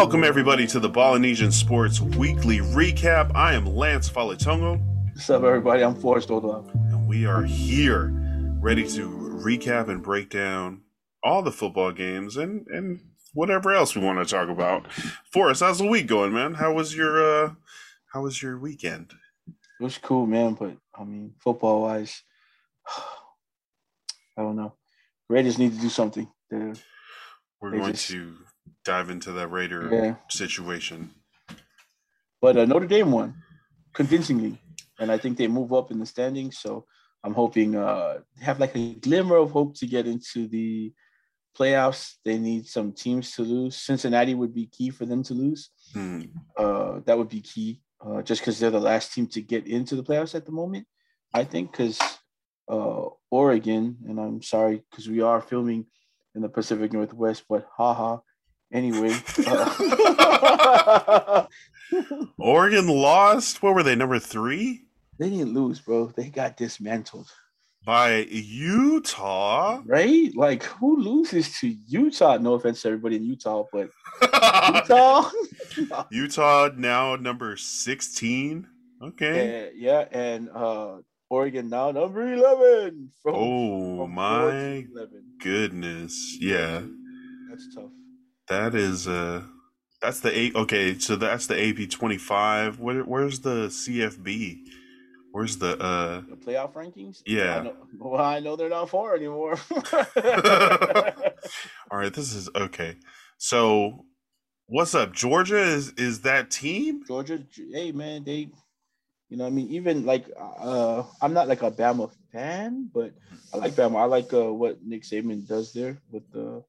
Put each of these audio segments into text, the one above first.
Welcome everybody to the Polynesian Sports Weekly Recap. I am Lance Falatongo. What's up, everybody? I'm Forrest Odom. And we are here ready to recap and break down all the football games and, and whatever else we want to talk about. Forrest, how's the week going, man? How was your uh how was your weekend? It was cool, man, but I mean, football wise, I don't know. Raiders need to do something. They're, We're going just- to dive into that Raider Yeah. situation. but uh, Notre Dame won convincingly, and I think they move up in the standings. So I'm hoping uh have like a glimmer of hope to get into the playoffs. They need some teams to lose. Cincinnati would be key for them to lose. Hmm. Uh, that would be key, uh, just because they're the last team to get into the playoffs at the moment. I think because uh, Oregon, and I'm sorry because we are filming in the Pacific Northwest, but haha. Anyway, uh, Oregon lost. What were they? Number three they didn't lose, bro. They got dismantled, by Utah. right? Like who loses to Utah? No offense to everybody in Utah, but Utah. Utah now number sixteen. Okay. And- yeah, and uh, Oregon now number eleven. From, Oh from my 11. goodness. Yeah. That's tough. That is uh that's the eight okay, so that's the AP twenty five. Where where's the CFB? Where's the uh The playoff rankings. Yeah. I know, well, I know they're not far anymore. all right, this is okay. So what's up? Georgia is is that team? Georgia, hey man, they, you know, what I mean, even like, uh, I'm not like a Bama fan, but I like Bama. I like uh, what Nick Saban does there with uh,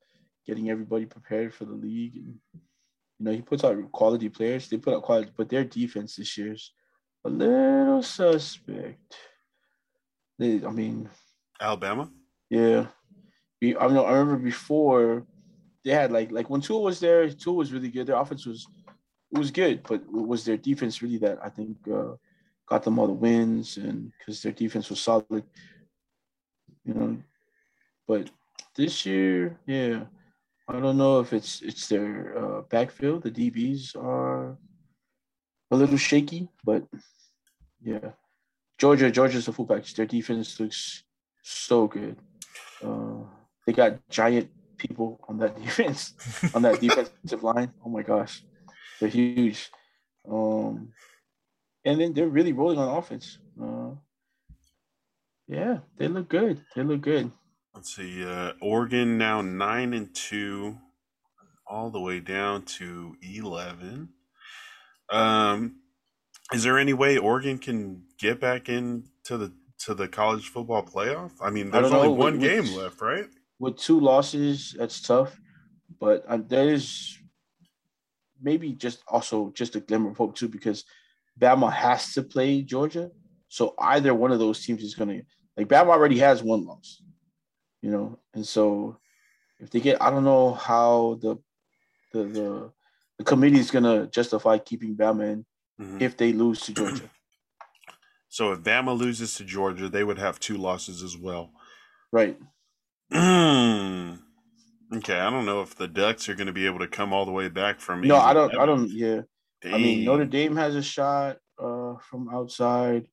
getting everybody prepared for the league, and you know, he puts out quality players. They put out quality, but their defense this year's a little suspect. They, I mean, Alabama? Yeah, I know. I remember before they had like like when Tua was there, Tua was really good. Their offense was it was good, but it was their defense really that I think uh, got them all the wins, and because their defense was solid, you know. But this year, yeah, I don't know if it's it's their uh, backfield. The DBs are a little shaky, but yeah, Georgia, Georgia's the full package. Their defense looks so good. Uh, they got giant people on that defense, on that defensive line. Oh my gosh, they're huge. Um, and then they're really rolling on offense. Uh, yeah, they look good. They look good. Let's see, uh Oregon now nine and two, all the way down to eleven. Um is there any way Oregon can get back into the to the college football playoff? I mean, there's don't only know, one which- game left, right? With two losses, that's tough. But um, there is maybe just also just a glimmer of hope too, because Bama has to play Georgia. So either one of those teams is gonna like Bama already has one loss, you know, and so if they get, I don't know how the the the, the committee is gonna justify keeping Bama in Mhm. if they lose to Georgia. So if Bama loses to Georgia, they would have two losses as well. right. okay, I don't know if the Ducks are going to be able to come all the way back from. No, I don't. I don't. Yeah. I mean, Notre Dame has a shot uh, from outside.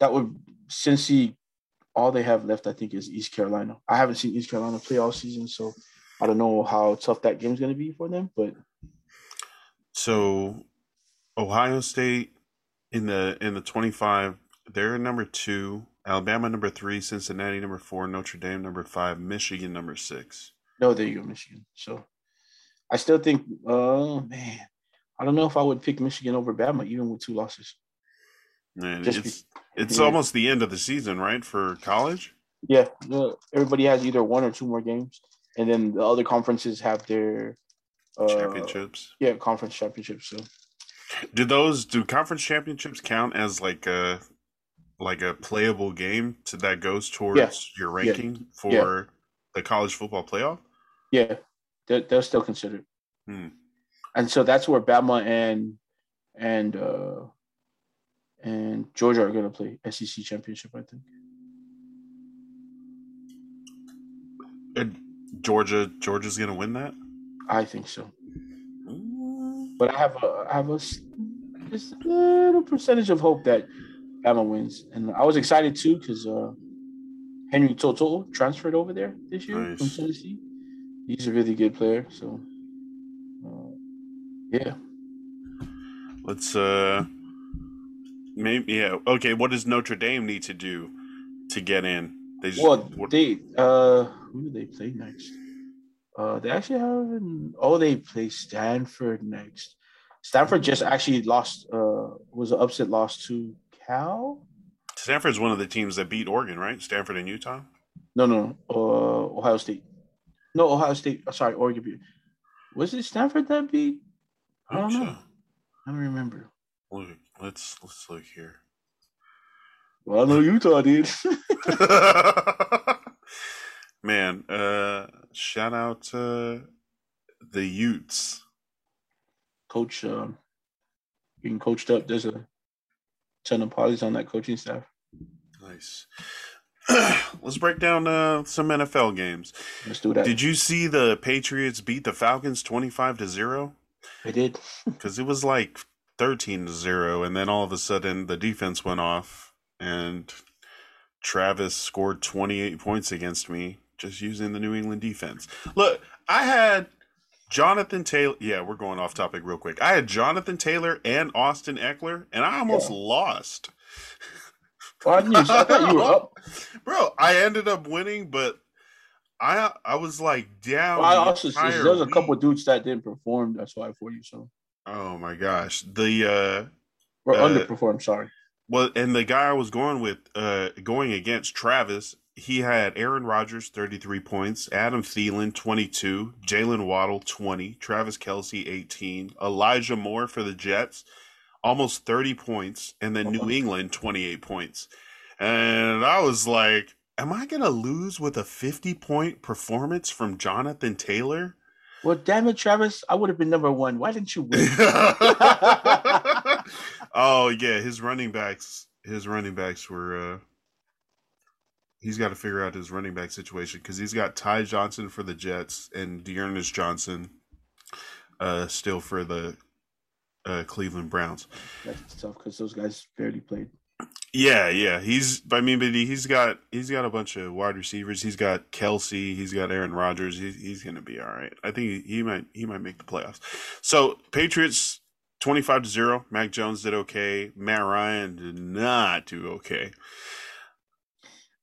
That would since he all they have left, I think, is East Carolina. I haven't seen East Carolina play all season, so I don't know how tough that game's going to be for them. But So Ohio State in the in the 25, they're number 2, Alabama number 3, Cincinnati number 4, Notre Dame number 5, Michigan number 6. no, there you go, Michigan. So I still think, oh man, I don't know if I would pick Michigan over Bama, even with two losses. And Just it's it's yeah. almost the end of the season, right, for college? Yeah, everybody has either one or two more games, and then the other conferences have their uh, Championships. Yeah, conference championships. So Do those do conference championships count as like a like a playable game to that goes towards your Yeah. ranking for the college football playoff? yeah, they're, they're still considered. Hmm. And so that's where Bama and and uh and Georgia are going to play SEC championship. I think. And Georgia Georgia's gonna win that? I think so. Mm. but I have a I have a s- just a little percentage of hope that Bama wins, and I was excited too because uh, Henry To'oTo'o transferred over there this year from Tennessee. He's a really good player, so uh, yeah. Let's uh maybe yeah. Okay, what does Notre Dame need to do to get in? They just Well, what- they uh, who do they play next? Uh, they actually have an, oh they play Stanford next. Stanford just actually lost. Uh, was an upset loss to Cal. Stanford's one of the teams that beat Oregon, right? Stanford and Utah. No, no, uh, Ohio State. No, Ohio State. uh, Sorry, Oregon beat. Was it Stanford that beat? I don't know. I don't remember. Look, let's let's look here. Well, I know Utah did. Man, uh shout out to the Utes. Coach, um, being coached up. There's a ton of polys on that coaching staff. Nice. Let's break down uh, some NFL games. Let's do that. Did you see the Patriots beat the Falcons 25 to 0? I did. Because it was like 13 to 0, and then all of a sudden the defense went off, and Travis scored 28 points against me just using the New England defense. Look, I had Jonathan Taylor. Yeah, we're going off topic real quick. I had Jonathan Taylor and Austin Ekeler, and I almost Yeah. lost. Well, I, knew, I thought you were up. Bro, I ended up winning, but I I was like down. Well, I also there's a couple dudes that didn't perform. That's why for you. So Oh my gosh, the uh, or Uh, underperform. Sorry. well, and the guy I was going with, uh, going against Travis, he had Aaron Rodgers thirty three points, Adam Thielen twenty two, Jaylen Waddle twenty, Travis Kelce eighteen, Elijah Moore for the Jets, almost thirty points, and then New Okay. England twenty eight points, and I was like. Am I gonna lose with a fifty-point performance from Jonathan Taylor? Well, damn it, Travis! I would have been number one. Why didn't you win? oh yeah, his running backs, his running backs were. uh He's got to figure out his running back situation because he's got Ty Johnson for the Jets and D'Ernest Johnson, uh, still for the uh, Cleveland Browns. That's tough because those guys barely played. Yeah, yeah. He's I mean, but he- he's got he's got a bunch of wide receivers. He's got Kelce. He's got Aaron Rodgers. He's he's gonna be all right. I think he, he might he might make the playoffs. So Patriots twenty five to zero. Mac Jones did okay. Matt Ryan did not do okay.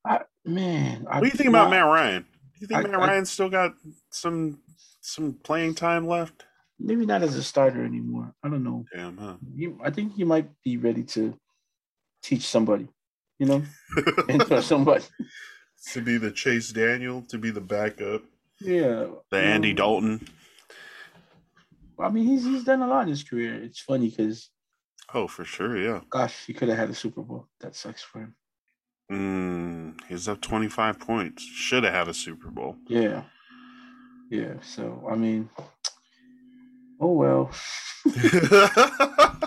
I, Man, What do you think about I, Matt Ryan? Do you think I- Matt I- Ryan still got some some playing time left? Maybe not as a starter anymore. I don't know. Damn, huh? He, I think he might be ready to teach somebody. You know, mentor somebody. to be the Chase Daniel, to be the backup, Yeah. the Andy um, Dalton. I mean, he's he's done a lot in his career. It's funny because, Oh, for sure, yeah. gosh, he could have had a Super Bowl. That sucks for him. Mm, he's up 25 points. Should have had a Super Bowl. Yeah. Yeah. So I mean, oh well.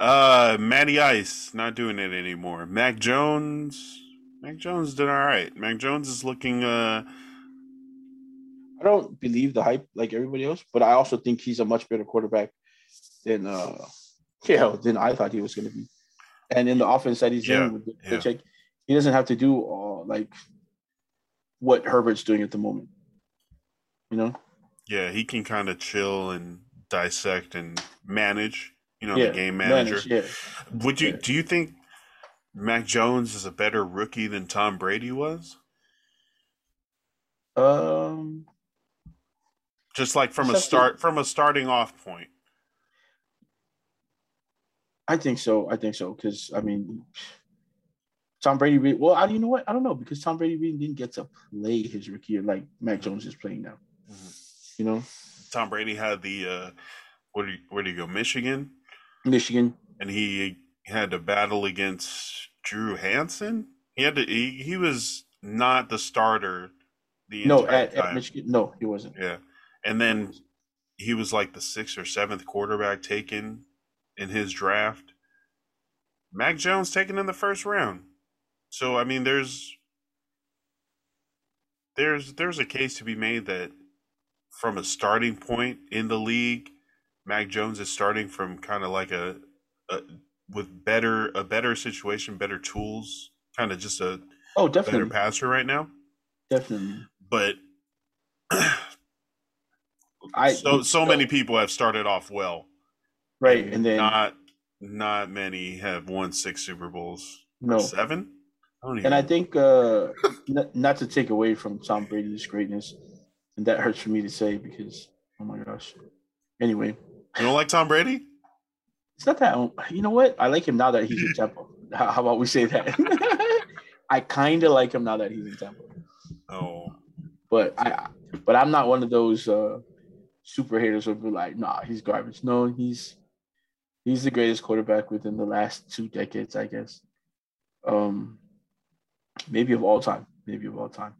uh, Matty Ice not doing it anymore. Mac Jones. Mac Jones did all right. Mac Jones is looking. Uh, I don't believe the hype like everybody else, but I also think he's a much better quarterback than uh yeah than I thought he was going to be. And in the offense that he's Yeah, in with the yeah. check, he doesn't have to do all like what Herbert's doing at the moment. You know? yeah, he can kind of chill and dissect and manage. You know, yeah, the game manager. manage, yeah. Would you? yeah. Do you think Mac Jones is a better rookie than Tom Brady was? Um, Just like from a start, from a starting off point. I think so. I think so because I mean, Tom Brady. Well, I you know what? I don't know because Tom Brady really didn't get to play his rookie year like Mac Jones is playing now. You know, Tom Brady had the uh, where do you, where do you go? Michigan, Michigan. and he had to battle against Drew Henson. He had to. He, he was not the starter the No, at, at. Michigan. No, he wasn't. Yeah, and then he was like the sixth or seventh quarterback taken in his draft. Mac Jones taken in the first round. So I mean, there's there's there's a case to be made that from a starting point in the league, Mac Jones is starting from kind of like a, a with better a better situation, better tools, kind of just a Oh, definitely better passer right now. definitely. But I so so many people have started off well, right, and then not not many have won six Super Bowls. no, Seven? I and I think uh, n- not to take away from Tom Brady's greatness, and that hurts for me to say because oh my gosh. Anyway, you don't like Tom Brady. it's not that you know what I like him now that he's in Tampa. How, about we say that? I kind of like him now that he's in Tampa. Oh, but I but I'm not one of those uh, super haters who be like, nah, he's garbage. No, he's he's the greatest quarterback within the last two decades, I guess. Um, maybe of all time, maybe of all time.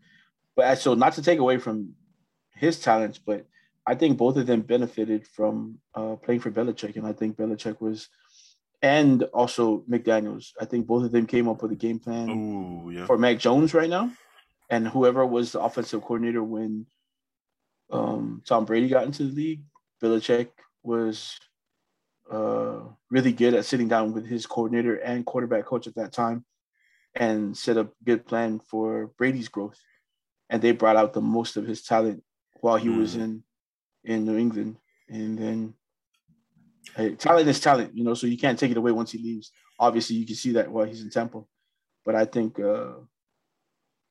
But uh, so not to take away from his talents, but I think both of them benefited from uh, playing for Belichick, and I think Belichick was, and also McDaniels. I think both of them came up with a game plan ooh, yeah. for Mac Jones right now, and whoever was the offensive coordinator when um, Tom Brady got into the league, Belichick was uh, really good at sitting down with his coordinator and quarterback coach at that time and set up a good plan for Brady's growth. And they brought out the most of his talent while he was Mm. in in New England. And then hey, talent is talent, you know, so you can't take it away once he leaves. Obviously, you can see that while he's in Tampa. But I think uh,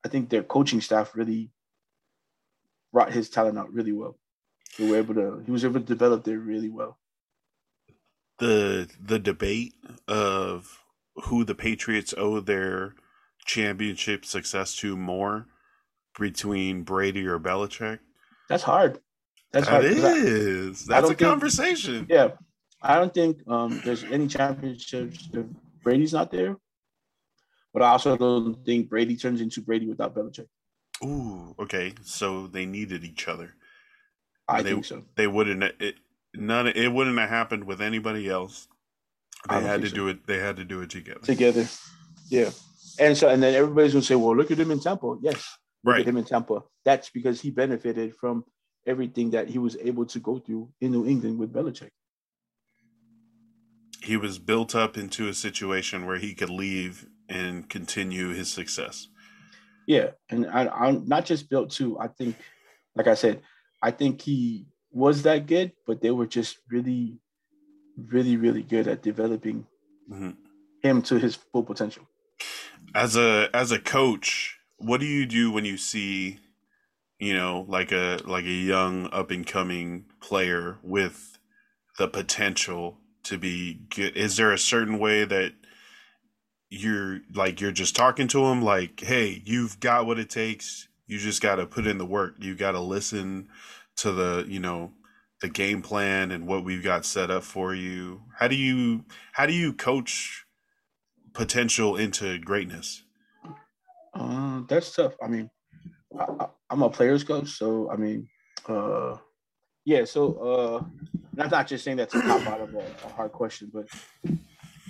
I think their coaching staff really brought his talent out really well. They were able to he was able to develop there really well. the the debate of who the Patriots owe their championship success to more between Brady or Belichick. That's hard. That's That I- is. I That's don't a think- conversation. yeah. I don't think um, there's any championships if Brady's not there. But I also don't think Brady turns into Brady without Belichick. Ooh, okay. So they needed each other. I They- think so. They wouldn't it none it wouldn't have happened with anybody else. They had to so. do it they had to do it together. Together. Yeah. And so and then everybody's gonna say, Well, look at him in Tampa. Yes, look Right. at him in Tampa. That's because he benefited from everything that he was able to go through in New England with Belichick. He was built up into a situation where he could leave and continue his success. Yeah, and I, I'm not just built to. I think, like I said, I think he was that good, but they were just really, really, really good at developing Mhm. him to his full potential. as a as a coach what do you do when you see you know like a like a young up and coming player with the potential to be good. Is there a certain way that you're like you're just talking to him like hey you've got what it takes. You just got to put in the work. You got to listen to the you know the game plan and what we've got set up for you. How do you how do you coach potential into greatness? Uh, that's tough. I mean, I, I'm a players coach, so I mean, uh, yeah. So uh, I'm not just saying that to pop out of a, a hard question, but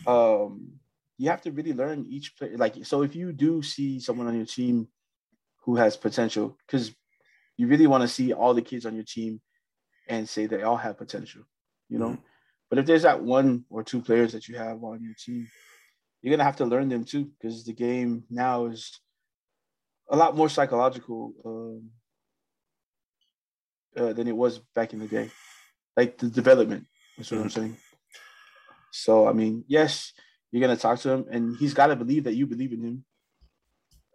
um, you have to really learn each player. Like, so if you do see someone on your team who has potential, because you really want to see all the kids on your team and say they all have potential, you know. Mhm. But if there's that one or two players that you have on your team, you're gonna have to learn them too, because the game now is a lot more psychological um, uh, than it was back in the day. Like the development, that's what I'm saying. So I mean, yes, you're gonna talk to him, and he's got to believe that you believe in him.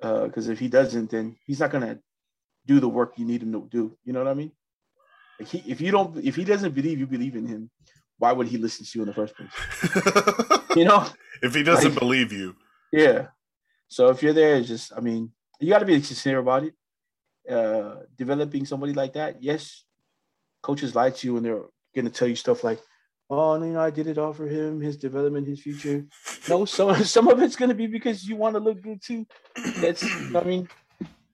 Because if he doesn't, then he's not gonna do the work you need him to do. You know what I mean? Like he, if you don't, if he doesn't believe you believe in him, why would he listen to you in the first place? You know? if he doesn't Like- believe you Yeah. So if you're there, just I mean, you got to be sincere about it. Uh, developing somebody like that, yes, coaches lie to you and they're going to tell you stuff like, "Oh, you know, I did it all for him, his development, his future." No, some some of it's going to be because you want to look good too. That's I mean.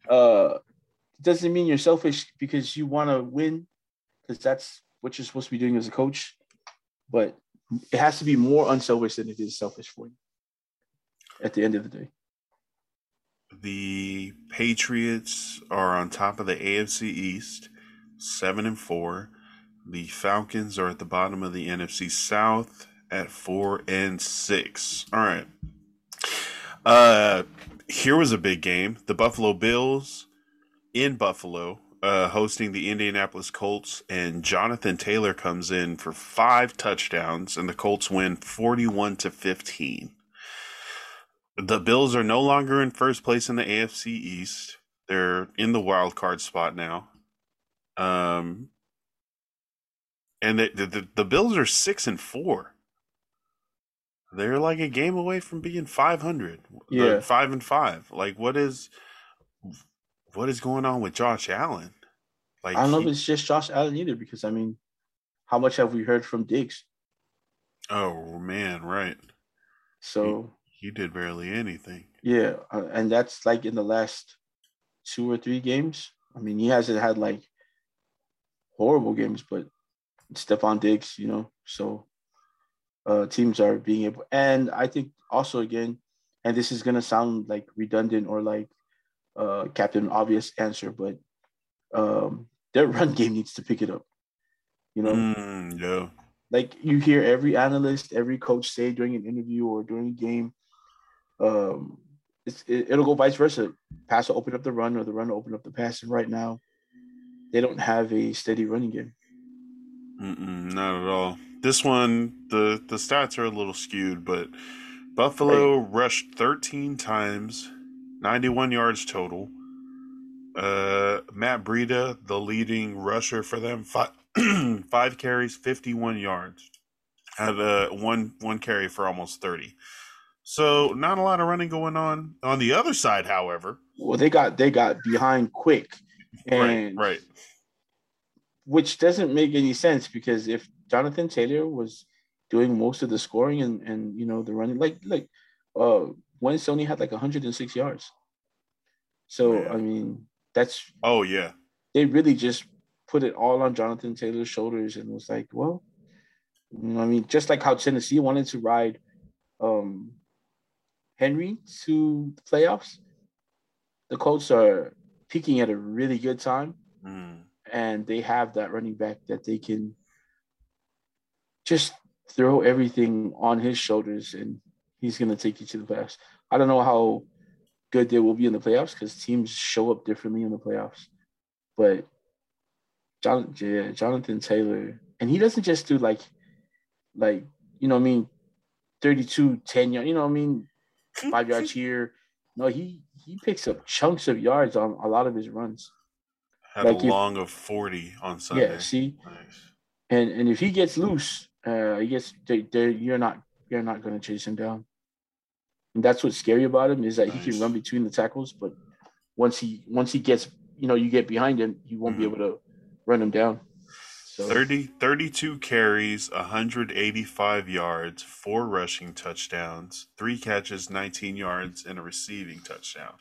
Uh, doesn't mean you're selfish because you want to win, because that's what you're supposed to be doing as a coach. But it has to be more unselfish than it is selfish for you. At the end of the day. The Patriots are on top of the AFC East, seven and four. The Falcons are at the bottom of the NFC South at four and six. All right. Uh, here was a big game. The Buffalo Bills in Buffalo, uh, hosting the Indianapolis Colts, and Jonathan Taylor comes in for five touchdowns, and the Colts win forty-one to fifteen. The Bills are no longer in first place in the AFC East. They're in the wild card spot now. Um, and the, the the Bills are six and four. They're like a game away from being five hundred. Yeah. five and five. Like, what is what is going on with Josh Allen? Like, I don't know if it's just Josh Allen either, because I mean, how much have we heard from Diggs? oh man, right? So He did barely anything. yeah, uh, and that's like in the last two or three games. I mean, he hasn't had like horrible games, but Stefon Diggs, you know, so uh teams are being able and I think also again, and this is gonna sound like redundant or like uh Captain Obvious answer, but um their run game needs to pick it up. You know, Mm, yeah. like you hear every analyst, every coach say during an interview or during a game, um, it's, it, it'll go vice versa. Pass will open up the run, or the run will open up the pass. And right now, they don't have a steady running game. Mm-mm, not at all. This one, the the stats are a little skewed, but Buffalo rushed 13 times, 91 yards total. Uh, Matt Breida, the leading rusher for them, five, five carries, 51 yards. Had uh, one one carry for almost 30. So not a lot of running going on. On the other side, however, Well, they got they got behind quick, and right, right. which doesn't make any sense because if Jonathan Taylor was doing most of the scoring and and you know the running, like like uh, Wentz only had like 106 yards. So Yeah. I mean, that's Oh yeah, they really just put it all on Jonathan Taylor's shoulders and was like, well, you know, I mean, just like how Tennessee wanted to ride um, Henry to the playoffs, the Colts are peaking at a really good time, Mm. and they have that running back that they can just throw everything on his shoulders, and he's going to take you to the playoffs. I don't know how good they will be in the playoffs because teams show up differently in the playoffs, but John, yeah, Jonathan Taylor, and he doesn't just do like, like you know, what I mean, 32, 10 yards, you know, what I mean, five yards here. No, he he picks up chunks of yards on a lot of his runs. Had Like a if- long of 40 on Sunday. Yeah, see, Nice. and and if he gets loose, uh, he gets they, they you're not you're not going to chase him down. And that's what's scary about him is that he can run between the tackles, but once he once he gets you know you get behind him, you won't be Mhm. able to run him down. So 30, 32 carries, 185 yards, four rushing touchdowns, three catches, 19 yards, and a receiving touchdown.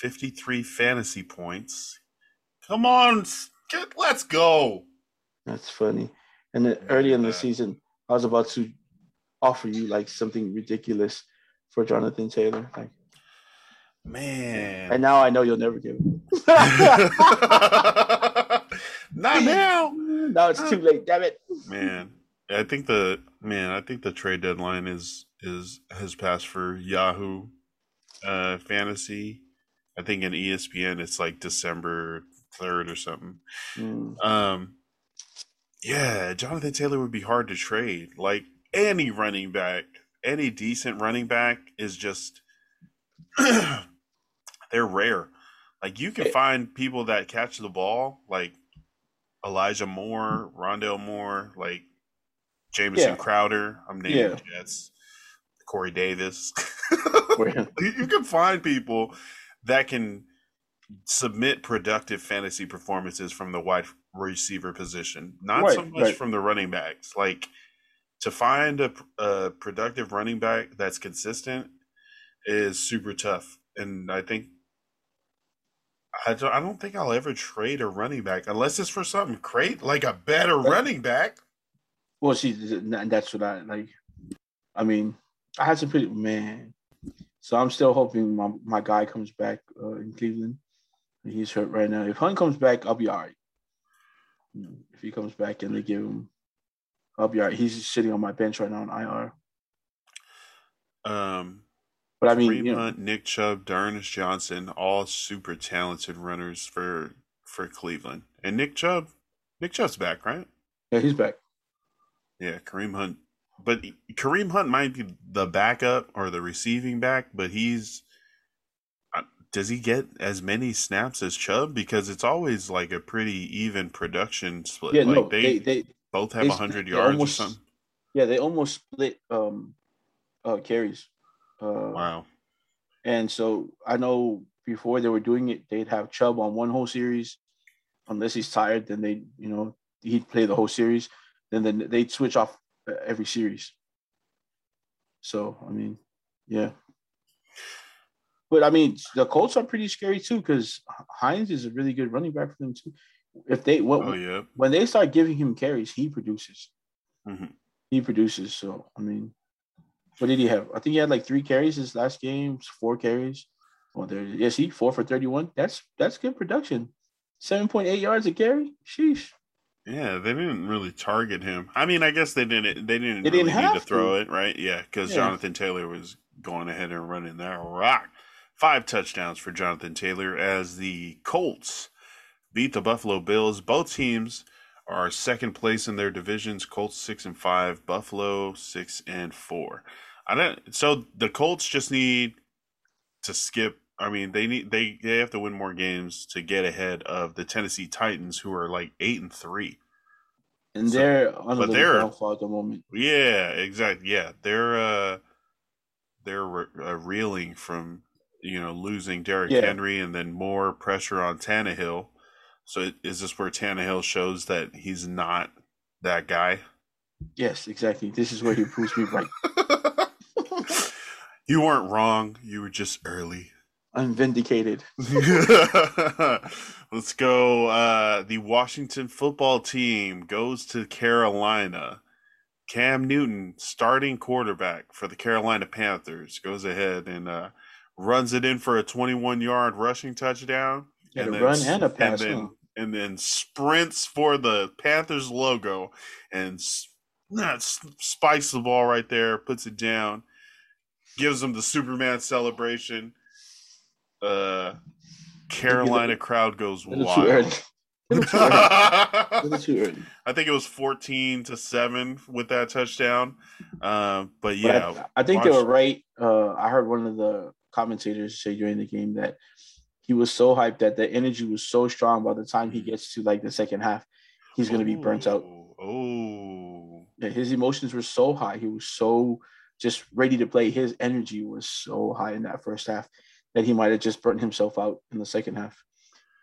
53 fantasy points. Come on, get, let's go. that's funny. And then early in the season, I was about to offer you like something ridiculous for Jonathan Taylor, like, Man. and now I know you'll never give it. Not now. No, it's too late. Damn it. Man, I think the man, I think the trade deadline is is has passed for Yahoo uh fantasy. I think in ESPN it's like December third or something. Mm. Um yeah, Jonathan Taylor would be hard to trade. Like any running back, any decent running back is just they're rare. Like you can find people that catch the ball, like Elijah Moore, Rondale Moore, like Jamison Yeah. Crowder. I'm naming Yeah. Jets. Corey Davis. You can find people that can submit productive fantasy performances from the wide receiver position, not so much right. from the running backs. Like to find a, a productive running back that's consistent is super tough, and I think I don't, I don't think I'll ever trade a running back unless it's for something great, like a better running back. Well, see, and that's what I like. I mean, I had some pretty man. So I'm still hoping my, my guy comes back uh, in Cleveland. He's hurt right now. If Hunt comes back, I'll be all right. If he comes back and they give him, I'll be all right. He's sitting on my bench right now on IR. Um, But I mean, Kareem you know, Hunt, Nick Chubb, D'Ernest Johnson, all super talented runners for for Cleveland. And Nick Chubb, Nick Chubb's back, right? yeah, he's back. Yeah, Kareem Hunt. But Kareem Hunt might be the backup or the receiving back, but he's uh, does he get as many snaps as Chubb? Because it's always like a pretty even production split. Yeah, like no, they, they, they, both have they- hundred yards almost- or something. yeah, they almost split um, uh, carries. Uh, Wow. And so I know before they were doing it, they'd have Chubb on one whole series. Unless he's tired, then they, you know, he'd play the whole series. Then then they'd switch off uh, every series. So I mean, yeah. But I mean, the Colts are pretty scary too because Hines is a really good running back for them too. If they when, Oh yeah. when they start giving him carries, he produces. Mhm. He produces. So I mean, what did he have? I think he had like three carries his last game, four carries. Well, there, yeah, he four for thirty-one. That's that's good production. Seven point eight yards a carry. Sheesh. Yeah, they didn't really target him. I mean, I guess they didn't. They didn't They really didn't need to throw to. it, right? Yeah, because Yeah. Jonathan Taylor was going ahead and running that rock. Five touchdowns for Jonathan Taylor as the Colts beat the Buffalo Bills. Both teams are second place in their divisions. Colts six and five, Buffalo six and four. I don't. So the Colts just need to skip. I mean, they need they they have to win more games to get ahead of the Tennessee Titans, who are like eight and three. And So- they're on a but they're- downfall at the moment. Yeah, exactly. Yeah, they're uh they're re- uh, reeling from you know losing Derrick Yeah. Henry and then more pressure on Tannehill. So is this where Tannehill shows that he's not that guy? Yes, exactly. This is where he proves me right. you weren't wrong. You were just early. I'm vindicated. Let's go. Uh, the Washington football team goes to Carolina. Cam Newton, starting quarterback for the Carolina Panthers, goes ahead and uh, runs it in for a 21 yard rushing touchdown. Had a then run and a pass. And then, huh? and then sprints for the Panthers logo and nah, spikes the ball right there, puts it down, gives them the Superman celebration. Uh, Carolina crowd goes wild. too early. A little too early. A little too early. I think it was 14 to 7 with that touchdown. Uh, but But yeah, I, I think they were right. Uh, I heard one of the commentators say during the game that he was so hyped that the energy was so strong by the time he gets to like the second half, he's going to be burnt out. Oh, Oh, Yeah, his emotions were so high. He was so just ready to play. His energy was so high in that first half that he might have just burnt himself out in the second half.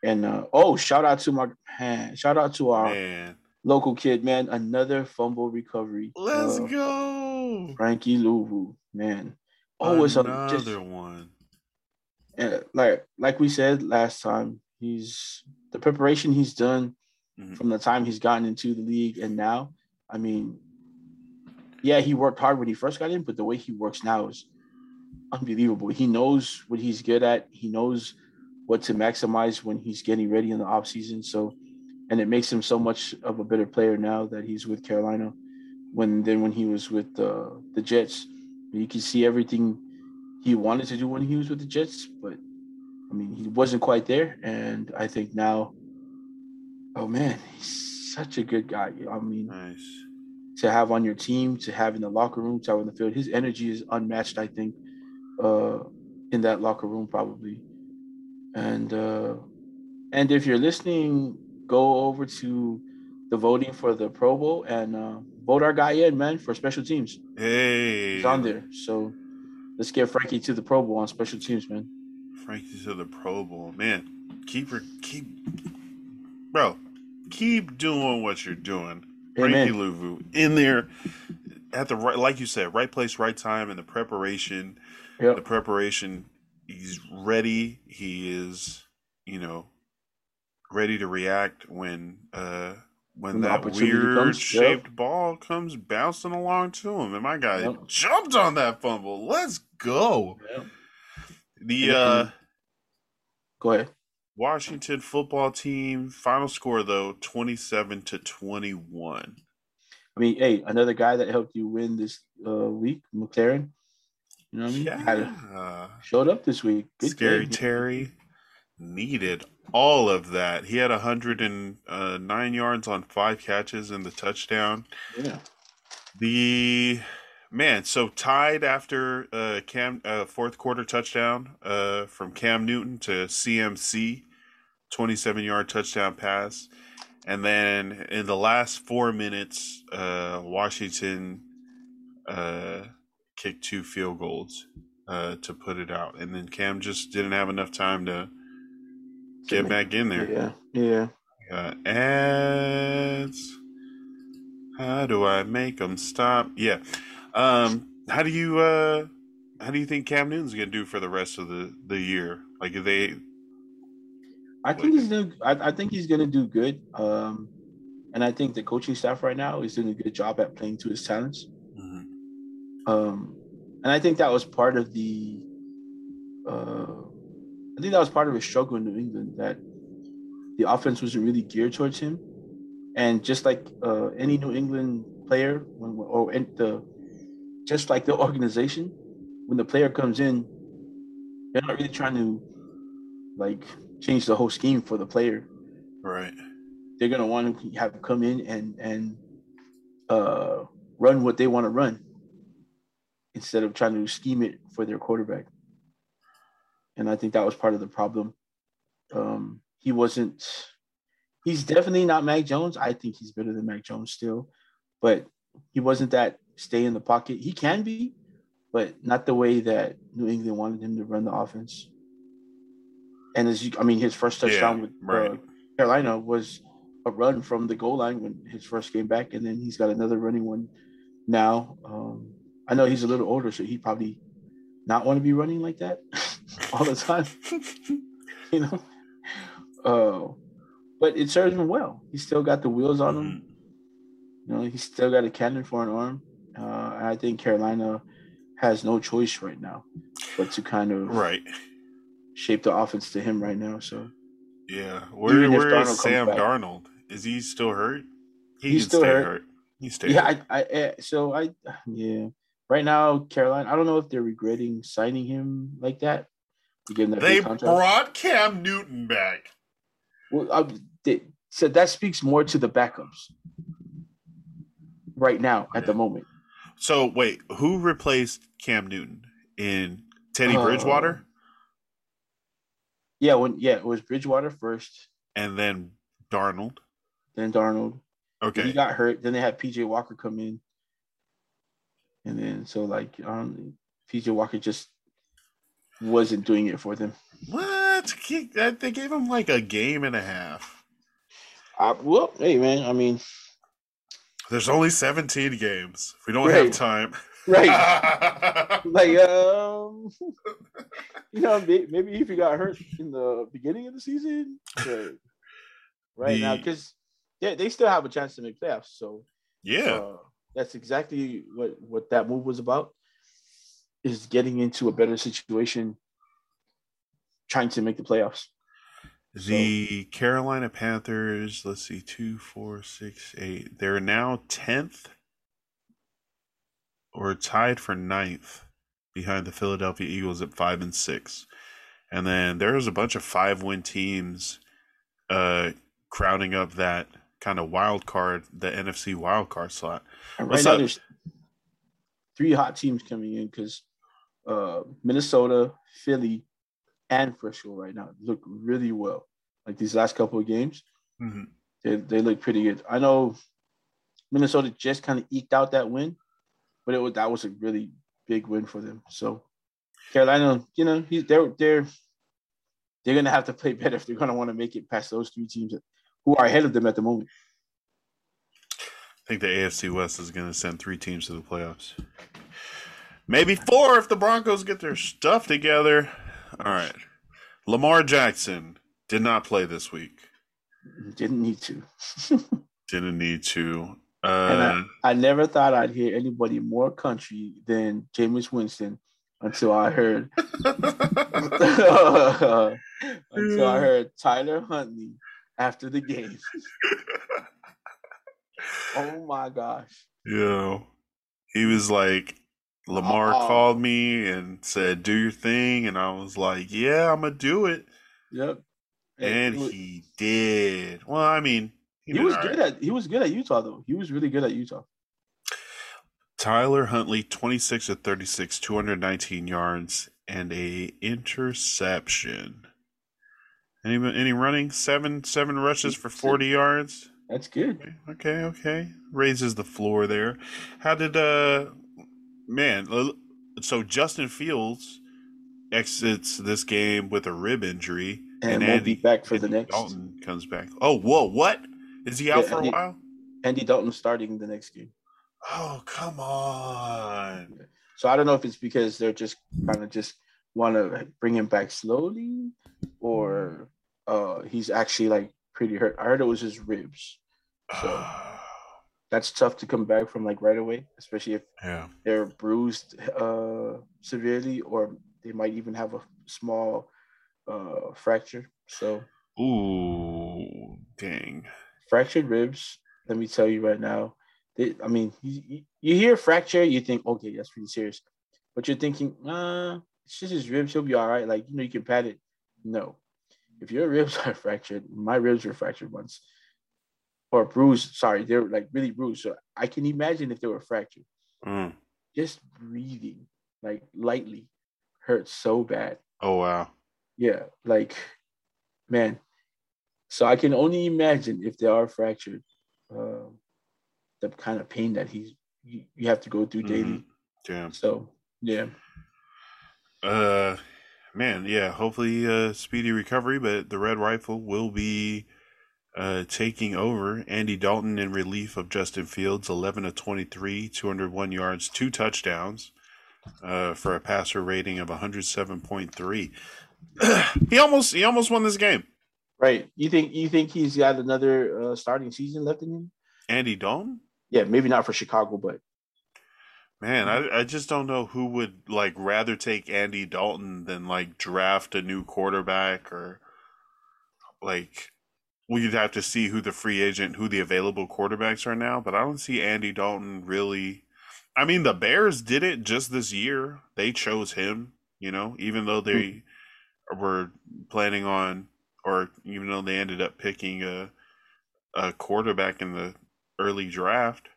And uh, oh, shout out to my man, shout out to our man. local kid, man. Another fumble recovery. Let's Uh, go. Frankie Luvu, man. Always Another just, one. And like like we said last time, he's the preparation he's done Mhm. from the time he's gotten into the league and now. I mean, yeah, he worked hard when he first got in, but the way he works now is unbelievable. He knows what he's good at. He knows what to maximize when he's getting ready in the off season. So, and it makes him so much of a better player now that he's with Carolina. When then when he was with uh, the Jets, you can see everything he wanted to do when he was with the Jets, but I mean he wasn't quite there. And I think now, oh man, he's such a good guy. I mean, Nice. To have on your team, to have in the locker room, to have in the field. His energy is unmatched, I think, uh, in that locker room probably. And uh, and if you're listening, go over to the voting for the Pro Bowl and uh, vote our guy in, man, for special teams. Hey. He's on there. So let's get Frankie to the Pro Bowl on special teams, man. Frankie to the Pro Bowl. Man, keep her, keep, bro, keep doing what you're doing. Frankie. Luvu in there at the right, like you said, right place, right time, and the preparation. The preparation. He's ready. He is, you know, ready to react when uh when, When that weird comes, shaped ball comes bouncing along to him. And my guy Yep. jumped on that fumble. Let's go. Yep. The uh Go ahead. Washington football team final score though 27 to 21. I mean, hey, another guy that helped you win this uh, week, McLaurin. You know what I mean? Yeah. showed up this week. Good Scary game. Terry needed all of that. He had 109 uh, yards on five catches and the touchdown. Yeah. The man, so tied after uh, Cam uh, fourth quarter touchdown uh, from Cam Newton to CMC, 27 yard touchdown pass. And then in the last four minutes, uh, Washington uh, kicked two field goals uh, to put it out, and then Cam just didn't have enough time to get back in there. Yeah, yeah. Uh, ads. How do I make them stop? Yeah. Um. How do you uh? How do you think Cam Newton's gonna do for the rest of the the year? Like, they I think he's doing. I, I, think he's going to do good. Um, and I think the coaching staff right now is doing a good job at playing to his talents. Mm-hmm. Um, and I think that was part of the. Uh, I think that was part of his struggle in New England that the offense wasn't really geared towards him, and just like uh, any New England player, when or the, just like the organization, when the player comes in, they're not really trying to, like change the whole scheme for the player. Right. They're gonna want to have come in and and uh, run what they want to run instead of trying to scheme it for their quarterback. And I think that was part of the problem. Um, he wasn't. He's definitely not Mac Jones. I think he's better than Mac Jones still, but he wasn't that stay in the pocket. He can be, but not the way that New England wanted him to run the offense. And as you, I mean, his first touchdown yeah, with uh, right. uh, Carolina was a run from the goal line when his first came back, and then he's got another running one now. Um, I know he's a little older, so he probably not want to be running like that all the time, you know. Uh, but it serves him well. He's still got the wheels on him. Mm-hmm. You know, he's still got a cannon for an arm. Uh, I think Carolina has no choice right now but to kind of right shape the offense to him right now. So yeah, where where is Sam Darnold? Is he still hurt? He He's still hurt. hurt. He's still yeah. Hurt. I, I eh, so I yeah. Right now, Carolina. I don't know if they're regretting signing him like that. that they brought Cam Newton back. Well, I, they, so that speaks more to the backups right now at yeah. the moment. So wait, who replaced Cam Newton in Teddy uh, Bridgewater? Yeah, when yeah, it was Bridgewater first, and then Darnold, then Darnold. Okay, he got hurt. Then they had PJ Walker come in, and then so like um, PJ Walker just wasn't doing it for them. What? They gave him like a game and a half. Uh, well, hey man, I mean, there's only 17 games. We don't right. have time. Right. like um you know, maybe if he got hurt in the beginning of the season, but right the, now because they, they still have a chance to make playoffs. So yeah, uh, that's exactly what what that move was about. Is getting into a better situation, trying to make the playoffs. The so, Carolina Panthers, let's see, two, four, six, eight. They're now tenth or tied for ninth behind the Philadelphia Eagles at five and six. And then there's a bunch of five win teams uh, crowding up that kind of wild card, the NFC wild card slot. And right now, there's three hot teams coming in because uh, Minnesota, Philly, and Frisco right now look really well. Like these last couple of games, mm-hmm. they, they look pretty good. I know Minnesota just kind of eked out that win, but it was that was a really big win for them. So Carolina, you know, he's they're they're they're gonna have to play better if they're gonna want to make it past those three teams who are ahead of them at the moment. I think the AFC West is gonna send three teams to the playoffs. Maybe four if the Broncos get their stuff together. All right. Lamar Jackson did not play this week. Didn't need to. Didn't need to. Uh, I, I, never thought I'd hear anybody more country than Jameis Winston until I heard until I heard Tyler Huntley after the game. oh my gosh. Yeah. He was like, Lamar Uh-oh. called me and said, do your thing. And I was like, yeah, I'm to do it. Yep. And was- he did. Well, I mean, he did was good right. at he was good at Utah though. He was really good at Utah. Tyler Huntley, 26 of 36, 219 yards, and a interception. Any any running? Seven seven rushes for 40 yards. That's good. Okay, okay. Raises the floor there. How did uh man, so Justin Fields exits this game with a rib injury And, won't be back for the Andy next. Dalton comes back. Oh, whoa, what? Is he out Yeah, for a while? Andy Dalton starting the next game. Oh, come on. So I don't know if it's because they're just kind of just want to bring him back slowly, or uh he's actually like pretty hurt. I heard it was his ribs. So that's tough to come back from like right away, especially if yeah. they're bruised uh severely, or they might even have a small uh fracture. So Ooh, dang. fractured ribs. Let me tell you right now. They, I mean, you, you- hear fracture, you think, okay, that's pretty serious. But you're thinking, uh, it's just his ribs. He'll be all right. Like, you know, you can pat it. No. If your ribs are fractured, my ribs were fractured once or bruised. Sorry, they're like really bruised. So I can imagine if they were fractured. Mm. Just breathing, like lightly, hurts so bad. Oh, wow. Yeah, like man. So I can only imagine if they are fractured, uh, the kind of pain that he's you, you have to go through daily. Damn. So yeah, Uh, man, yeah. Hopefully, uh, speedy recovery. But the Red Rifle will be uh taking over. Andy Dalton in relief of Justin Fields, eleven of twenty three, two hundred one yards, two touchdowns, uh, for a passer rating of one hundred seven point three. he almost he almost won this game. right. You think you think he's got another uh, starting season left in him? Andy Dalton. Yeah, maybe not for Chicago, but Man, I, I just don't know who would like rather take Andy Dalton than like draft a new quarterback or like we'd have to see who the free agent, who the available quarterbacks are now. But I don't see Andy Dalton really. I mean, the Bears did it just this year. They chose him, you know, even though they hmm. were planning on, or even though they ended up picking a a quarterback in the early draft.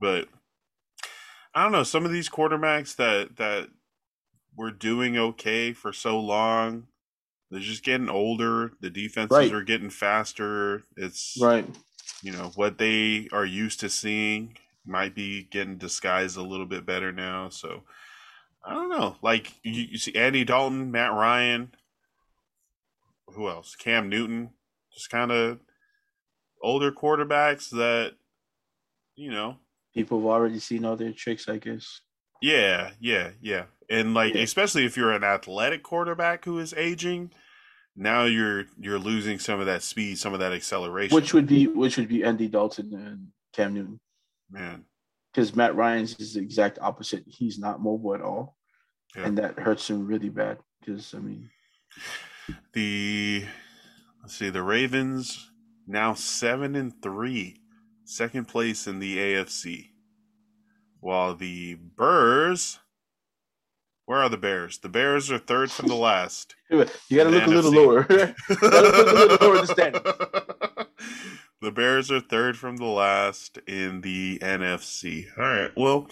But I don't know. Some of these quarterbacks that that were doing okay for so long, they're just getting older. The defenses Right. are getting faster. It's right. you know what they are used to seeing might be getting disguised a little bit better now. So I don't know. Like you, you see Andy Dalton, Matt Ryan, who else? Cam Newton, just kind of older quarterbacks that you know People have already seen all their tricks, I guess. Yeah, yeah, yeah. And like Yeah. especially if you're an athletic quarterback who is aging, now you're you're losing some of that speed, some of that acceleration. Which would be which would be Andy Dalton and Cam Newton. man. Because Matt Ryan's is the exact opposite. He's not mobile at all. Yeah. And that hurts him really bad. Because I mean, The let's see, the Ravens now seven and three, second place in the AFC. While the Bears where are the Bears? The Bears are third from the last. you gotta The look a little lower. look a little lower the standings. the Bears are third from the last in the NFC. All right. Well,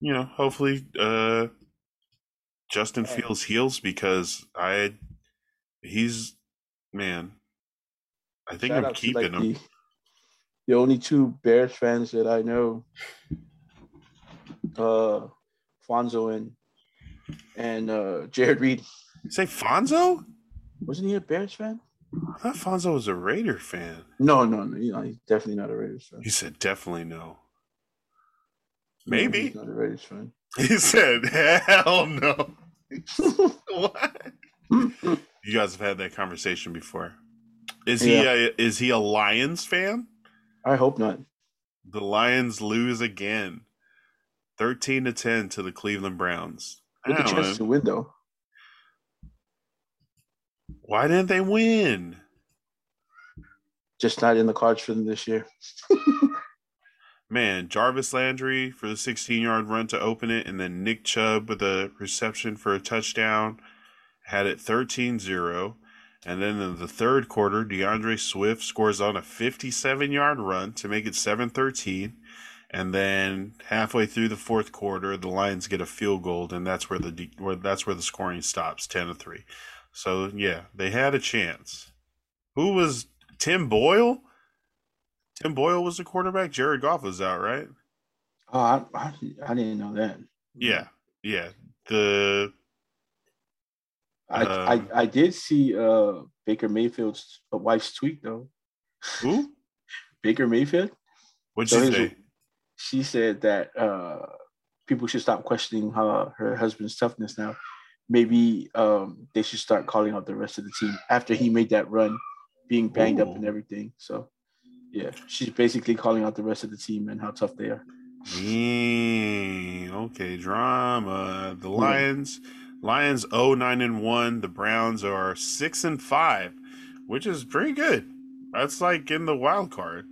you know, hopefully uh Justin Yeah. Fields heals because I he's man. I think Shout I'm keeping like, him. The, the only two Bears fans that I know, uh, Fonzo and and uh, Jared Reed. Say Fonzo? Wasn't he a Bears fan? I thought Fonzo was a Raider fan. No, no, no. You know, he's definitely not a Raiders fan. He said definitely no. No, Maybe. he's not a Raiders fan. He said hell no. what? You guys have had that conversation before. Is he a, is he a Lions fan? I hope not. The Lions lose again. 13 to 10 to the Cleveland Browns. With the chance to win though. Why didn't they win? Just not in the cards for them this year. Man, Jarvis Landry for the 16 yard run to open it, and then Nick Chubb with a reception for a touchdown had it 13 0. And then in the third quarter, D'Andre Swift scores on a 57 yard run to make it 7 13. And then halfway through the fourth quarter, the Lions get a field goal, and that's where the where that's where the scoring stops, 10 to 3. So yeah, they had a chance. Who was Tim Boyle? Tim Boyle was the quarterback. Jared Goff was out, right? Oh, I, I, I didn't know that. Yeah, yeah. The I, um, I I did see uh Baker Mayfield's wife's tweet though. Who? Baker Mayfield. What'd so she say? She said that uh people should stop questioning her her husband's toughness now. Maybe um they should start calling out the rest of the team after he made that run, being banged Ooh. up and everything. So yeah, she's basically calling out the rest of the team and how tough they are. Mm, okay, drama. The Lions. Lions 0 9 and 1. The Browns are 6 and 5, which is pretty good. That's like in the wild card.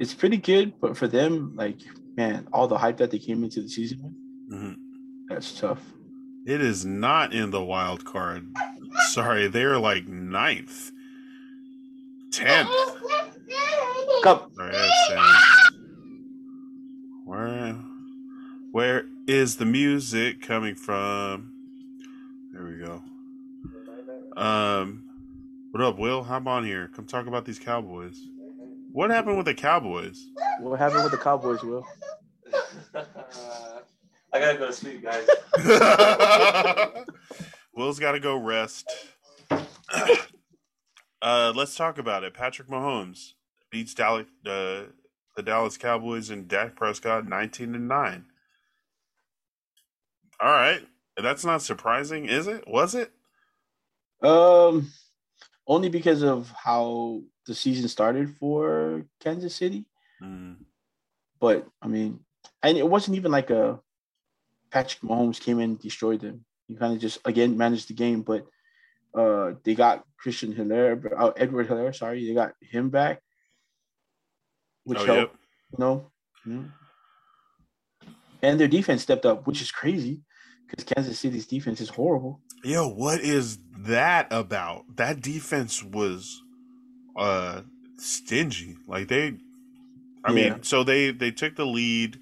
It's pretty good, but for them, like, man, all the hype that they came into the season with, mm-hmm. that's tough. It is not in the wild card. Sorry, they're like ninth, tenth. Come. Where, where is the music coming from? There we go. Um, what up, Will? Hop on here. Come talk about these Cowboys. What happened with the Cowboys? What happened with the Cowboys, Will? I gotta go to sleep, guys. Will's got to go rest. uh, let's talk about it. Patrick Mahomes beats Dallas, uh, the Dallas Cowboys and Dak Prescott nineteen and nine. All right, that's not surprising, is it? Was it? Um, only because of how the season started for Kansas City. Mm. But I mean, and it wasn't even like a Patrick Mahomes came in and destroyed them. He kind of just again managed the game, but uh, they got Christian Helaire, uh, Edward Helaire, sorry, they got him back, which oh, helped. Yep. You know, mm-hmm. and their defense stepped up, which is crazy because Kansas City's defense is horrible. Yo, what is that about? That defense was uh stingy. Like they I yeah. mean, so they they took the lead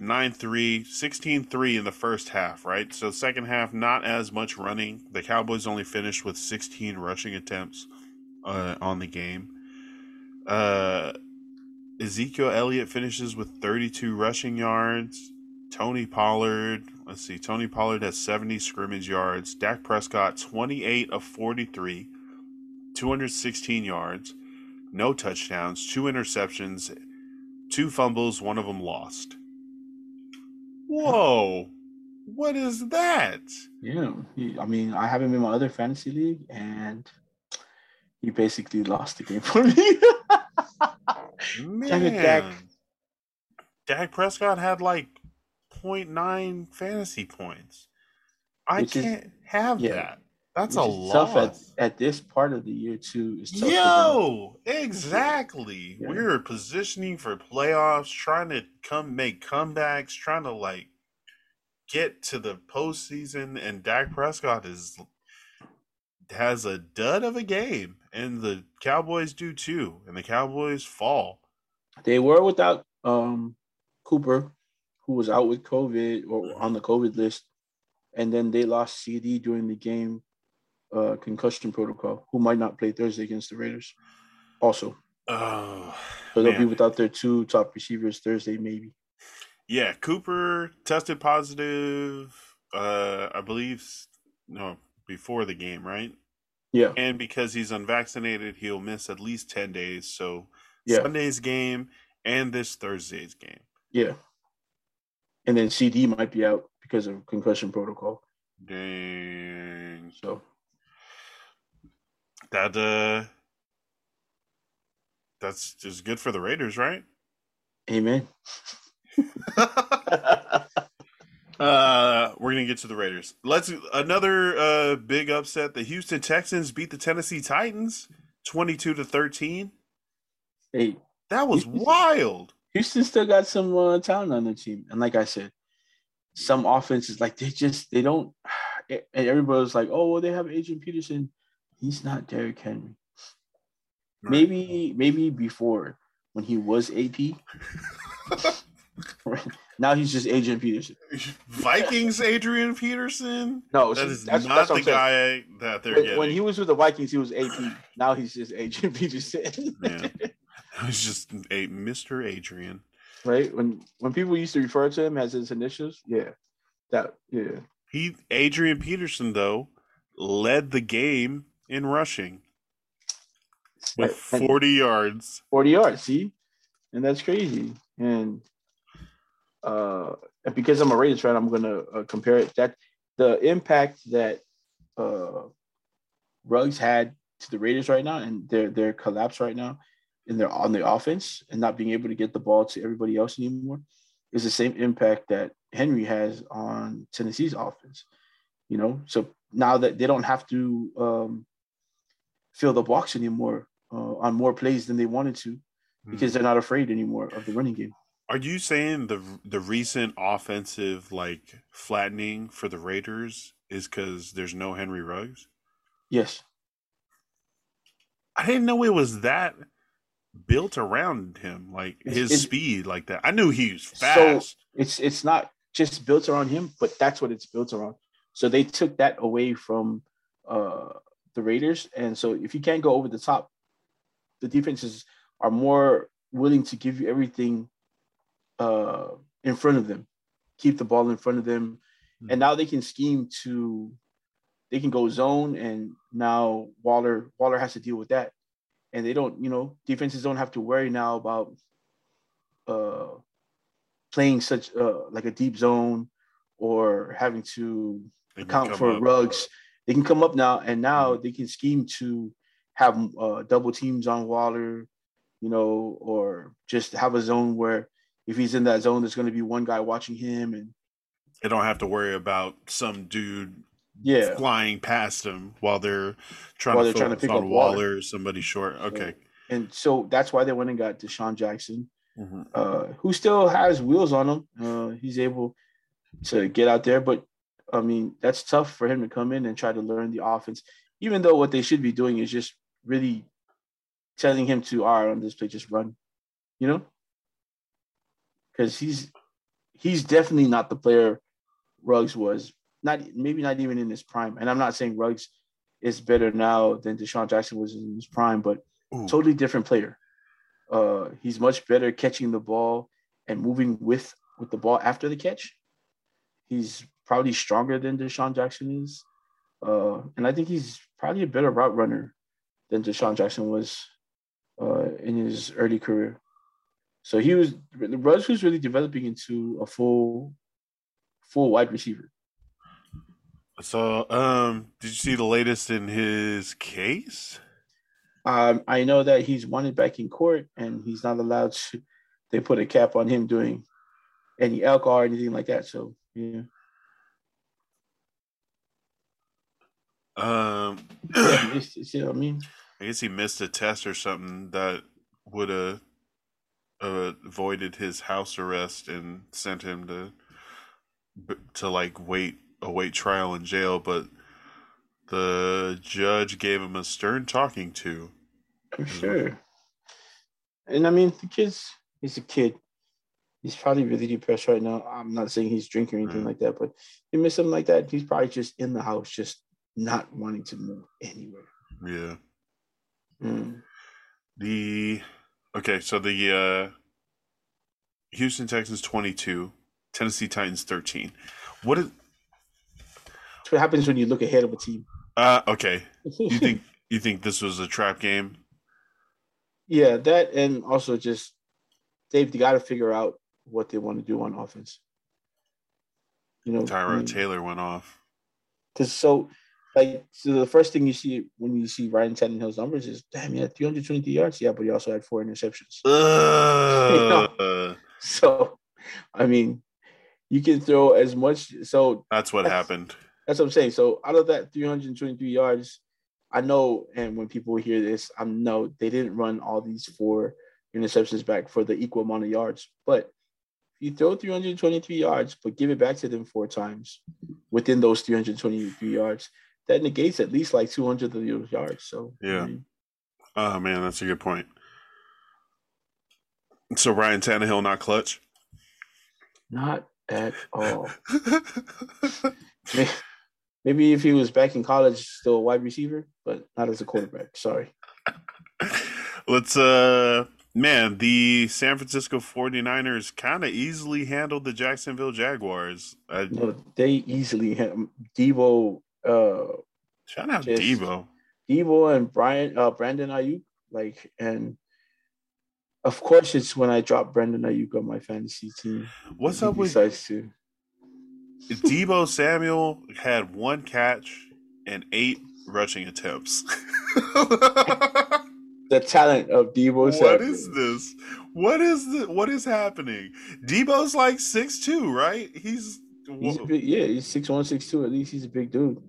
9-3, 16-3 in the first half, right? So second half not as much running. The Cowboys only finished with 16 rushing attempts uh, on the game. Uh Ezekiel Elliott finishes with 32 rushing yards. Tony Pollard Let's see. Tony Pollard has 70 scrimmage yards. Dak Prescott, 28 of 43, 216 yards, no touchdowns, two interceptions, two fumbles, one of them lost. Whoa. What is that? Yeah. He, I mean, I have him in my other fantasy league, and he basically lost the game for me. Man. Dak. Dak Prescott had like 0.9 fantasy points. I Which can't is, have yeah, that. That's a lot. At, at, this part of the year too. Yo, exactly. Yeah. We're positioning for playoffs, trying to come make comebacks, trying to like get to the postseason, and Dak Prescott is has a dud of a game, and the Cowboys do too, and the Cowboys fall. They were without um Cooper who was out with COVID or on the COVID list, and then they lost CD during the game, uh, concussion protocol, who might not play Thursday against the Raiders. Also, oh, so they'll man. be without their two top receivers Thursday, maybe. Yeah, Cooper tested positive. Uh, I believe no before the game, right? Yeah, and because he's unvaccinated, he'll miss at least ten days. So yeah. Sunday's game and this Thursday's game. Yeah and then CD might be out because of concussion protocol. Dang. So that uh that's just good for the Raiders, right? Amen. Uh, we're gonna get to the Raiders. Let's another uh big upset. The Houston Texans beat the Tennessee Titans twenty-two to thirteen. Hey, That was Houston- wild. Houston still got some uh, talent on the team, and like I said, some offenses like they just they don't. And everybody was like, "Oh, well, they have Adrian Peterson. He's not Derrick Henry. Right. Maybe, maybe before when he was AP. now he's just Adrian Peterson. Vikings Adrian Peterson. No, That is that's, not that's the what I'm saying. guy that they're When, getting. when he was with the Vikings, he was AP. Now he's just Adrian Peterson. Yeah. He's just a Mr. Adrian. right? When when people used to refer to him as his initials, yeah, that yeah. He Adrian Peterson though led the game in rushing with 40 yards. 40 yards, see? And that's crazy. And uh and because I'm a Raiders fan, I'm gonna uh, compare it that the impact that uh Ruggs had to the Raiders right now and their their collapse right now in their on the offense and not being able to get the ball to everybody else anymore is the same impact that Henry has on Tennessee's offense. You know, so now that they don't have to um fill the box anymore uh, on more plays than they wanted to because they're not afraid anymore of the running game. Are you saying the the recent offensive like flattening for the Raiders is because there's no Henry Ruggs? Yes. I didn't know it was that built around him, like his it's- speed, like that. I knew he was So- fast. It's it's not just built around him, but that's what it's built around. So they took that away from uh, the Raiders, and so if you can't go over the top, the defenses are more willing to give you everything uh, in front of them, keep the ball in front of them, and now they can scheme to they can go zone, and now Waller Waller has to deal with that, and they don't, you know, defenses don't have to worry now about uh, playing such uh, like a deep zone or having to account for up. They can come up now, and now Mhm. they can scheme to have uh, double teams on Waller, you know, or just have a zone where if he's in that zone, there's going to be one guy watching him, and They don't have to worry about some dude yeah, flying past him while they're trying While to they're trying to pick on up Waller. Waller or somebody short. Okay. and so that's why they went and got DeSean Jackson, Mhm. uh, who still has wheels on him. Uh, he's able to get out there, but I mean that's tough for him to come in and try to learn the offense. Even though what they should be doing is just really telling him to, all right, on this play, just run, you know, because he's he's definitely not the player Ruggs was. Not maybe not even in his prime. And I'm not saying Ruggs is better now than DeSean Jackson was in his prime, but Ooh. totally different player. Uh, he's much better catching the ball and moving with with the ball after the catch. He's probably stronger than DeSean Jackson is, uh, and I think he's probably a better route runner than DeSean Jackson was uh, in his early career. So he was Ruggs was really developing into a full full wide receiver. So, um, did you see the latest in his case? Um, I know that he's wanted back in court and he's not allowed to. They put a cap on him doing any alcohol or anything like that. So yeah, Um, yeah it's, it's, you know what I mean, I guess he missed a test or something that would have uh, avoided his house arrest and sent him to to like wait await trial in jail. But the judge gave him a stern talking to. I'm sure. And I mean, the kid's he's a kid. He's probably really depressed right now. I'm not saying he's drinking or anything Right. like that, but you miss something like that, he's probably just in the house, just not wanting to move anywhere. Yeah. Mm. The okay, so the uh Houston Texans twenty two, Tennessee Titans thirteen. What is That's what happens when you look ahead of a team. uh okay. You think you think this was a trap game? Yeah, that and also just they've got to figure out what they want to do on offense. You know, Tyrod Taylor went off. because so like so the first thing you see when you see Ryan Tannehill's numbers is damn, he had 323 yards, yeah, but he also had four interceptions. Ugh. So I mean, you can throw as much. So That's what That's- happened. that's what I'm saying. So out of that 323 yards, I know, and when people hear this, I know they didn't run all these four interceptions back for the equal amount of yards. But you throw 323 yards, but give it back to them four times within those 323 yards, that negates at least like 200 of those yards. So I Yeah. mean, Oh man, that's a good point. So Ryan Tannehill not clutch. not at all. Maybe if he was back in college, still a wide receiver, but not as a quarterback. Sorry. Let's uh man, the San Francisco 49ers kind of easily handled the Jacksonville Jaguars. Uh, No, they easily had Deebo, uh, shout out Just- Deebo. Deebo and Brian, uh, Brandon Aiyuk, like, and of course it's when I drop Brandon Aiyuk on my fantasy team. What's up with to? Deebo Samuel had one catch and eight rushing attempts. The talent of Deebo what Samuel. is this? What is the what is happening? Deebo's like six two, right? He's, He's big, yeah, he's six one, six two. At least he's a big dude.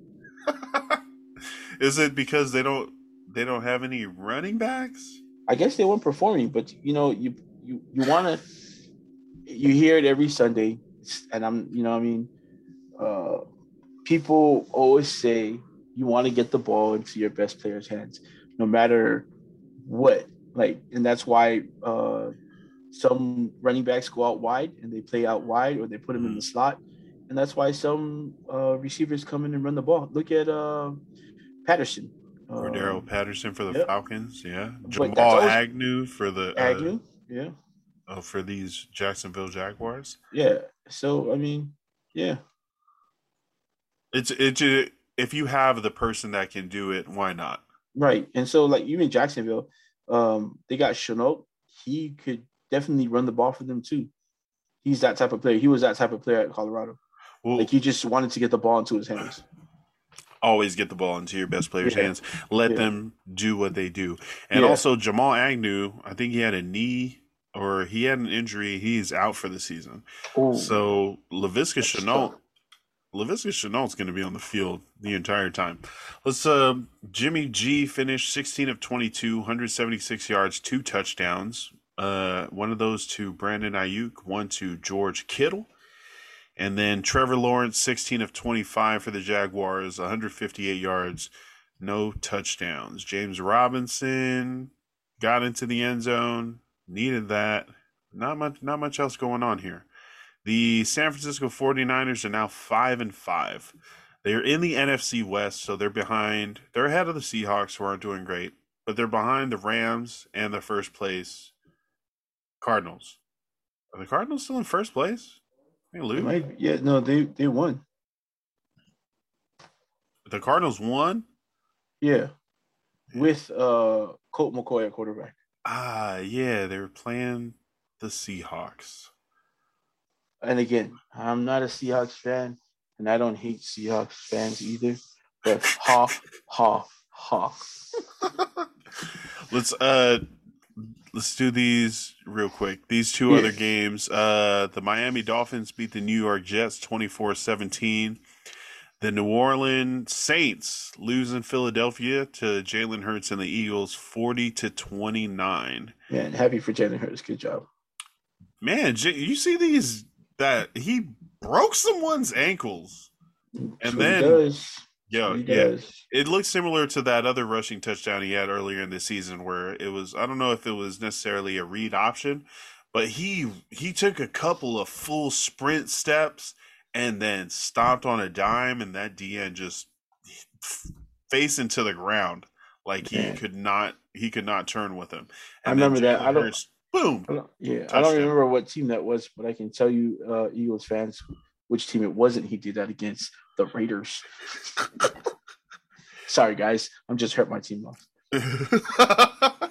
is it because they don't they don't have any running backs? I guess they weren't performing, but you know, you you you want to. You hear it every Sunday, and I'm, you know, what I mean, uh, people always say you want to get the ball into your best player's hands, no matter what. Like, and that's why uh, some running backs go out wide and they play out wide, or they put them in the slot, and that's why some uh, receivers come in and run the ball. Look at uh, Patterson. Uh, Cordarrelle Patterson for the yep. Falcons, yeah. Jamal always- Agnew for the uh, Agnew, yeah. oh, for these Jacksonville Jaguars. Yeah. So I mean, yeah, It's it's a, if you have the person that can do it, why not? right. And so like even Jacksonville, um, they got Shenault. He could definitely run the ball for them too. He's that type of player. He was that type of player at Colorado. Well, Like he just wanted to get the ball into his hands. always get the ball into your best players' Yeah. hands. Let Yeah. them do what they do. And Yeah. also Jamal Agnew, I think he had a knee or he had an injury. He's out for the season. Oh, So Laviska Shenault, tough. Laviska Shenault's going to be on the field the entire time. Let's. Uh, Jimmy G finished 16 of 22, 176 yards, two touchdowns. Uh, one of those to Brandon Aiyuk, one to George Kittle. And then Trevor Lawrence, 16 of 25 for the Jaguars, 158 yards, no touchdowns. James Robinson got into the end zone, needed that. Not much not much else going on here. The San Francisco 49ers are now 5 and 5. They're in the NFC West, so they're behind. They're ahead of the Seahawks who aren't doing great, but they're behind the Rams and the first place Cardinals. Are the Cardinals still in first place? They lose. might- yeah, no, they they won. The Cardinals won. Yeah, with uh Colt McCoy at quarterback. Ah, yeah, they were playing the Seahawks. And again, I'm not a Seahawks fan, and I don't hate Seahawks fans either. But ha ha ha. let's uh let's do these real quick. These two Yeah. other games. Uh the Miami Dolphins beat the New York Jets 24-17. The New Orleans Saints lose in Philadelphia to Jalen Hurts and the Eagles 40 to 29. Man, happy for Jalen Hurts. Good job. Man, you see these that he broke someone's ankles. And then- does. Yeah. does. It looks similar to that other rushing touchdown he had earlier in the season where it was I don't know if it was necessarily a read option, but he he took a couple of full sprint steps and then stopped on a dime and that DN just face into the ground like he Man. could not he could not turn with him. I And then remember that. I don't- boom. I don't, yeah, I don't remember what team that was, but I can tell you, uh, Eagles fans, which team it wasn't. He did that against the Raiders. Sorry, guys. I'm just hurt my team lost.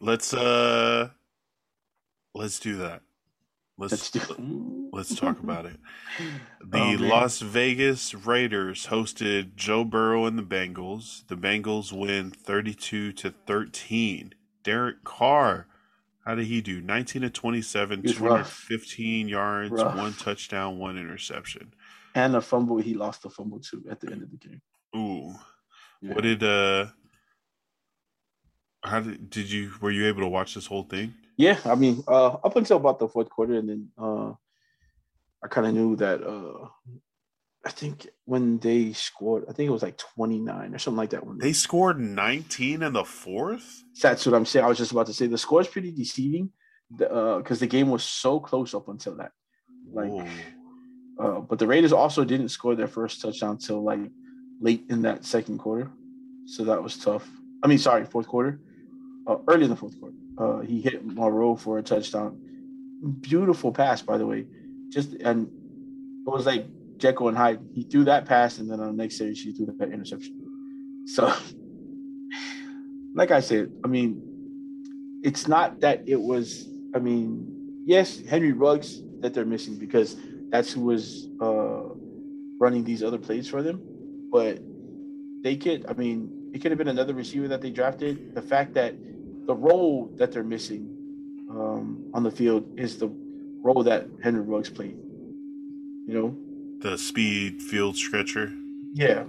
let's uh let's do that. Let's Let's do. let's talk about it. The Oh. Las Vegas Raiders hosted Joe Burrow and the Bengals. The Bengals win 32 to 13. Derek Carr How did he do? 19 to 27, He was rough. 215 yards, Rough. one touchdown, one interception. And a fumble, he lost the fumble too at the end of the game. Ooh. Yeah. What did uh how did did you were you able to watch this whole thing? Yeah, I mean, uh, up until about the fourth quarter, and then uh, I kind of knew that. Uh, I think when they scored, I think it was like twenty nine or something like that. When They scored 19 in the fourth? that's what I'm saying. I was just about to say the score is pretty deceiving, uh, because the game was so close up until that. Like, Whoa. Uh, but the Raiders also didn't score their first touchdown till like late in that second quarter, so that was tough. I mean, sorry, fourth quarter, uh, early in the fourth quarter. Uh, he hit Monroe for a touchdown. Beautiful pass, by the way. Just and it was like Jekyll and Hyde. He threw that pass, and then on the next series, he threw that interception. So, like I said, I mean, it's not that it was. I mean, yes, Henry Ruggs that they're missing because that's who was uh, running these other plays for them. But they could, I mean, it could have been another receiver that they drafted. The fact that the role that they're missing um, on the field is the role that Henry Ruggs played. You know, The speed field stretcher. yeah,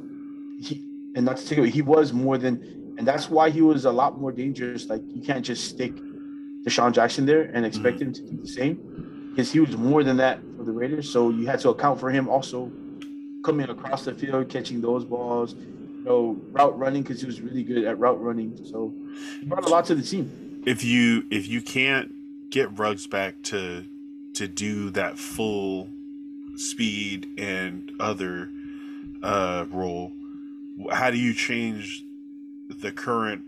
he and not to take away, he was more than, and that's why he was a lot more dangerous. Like you can't just stick DeSean Jackson there and expect him to do the same, because he was more than that for the Raiders. So you had to account for him also coming across the field, catching those balls, you know, route running because he was really good at route running. So he brought a lot to the team. If you if you can't get Ruggs back to to do that full speed and other uh role, how do you change the current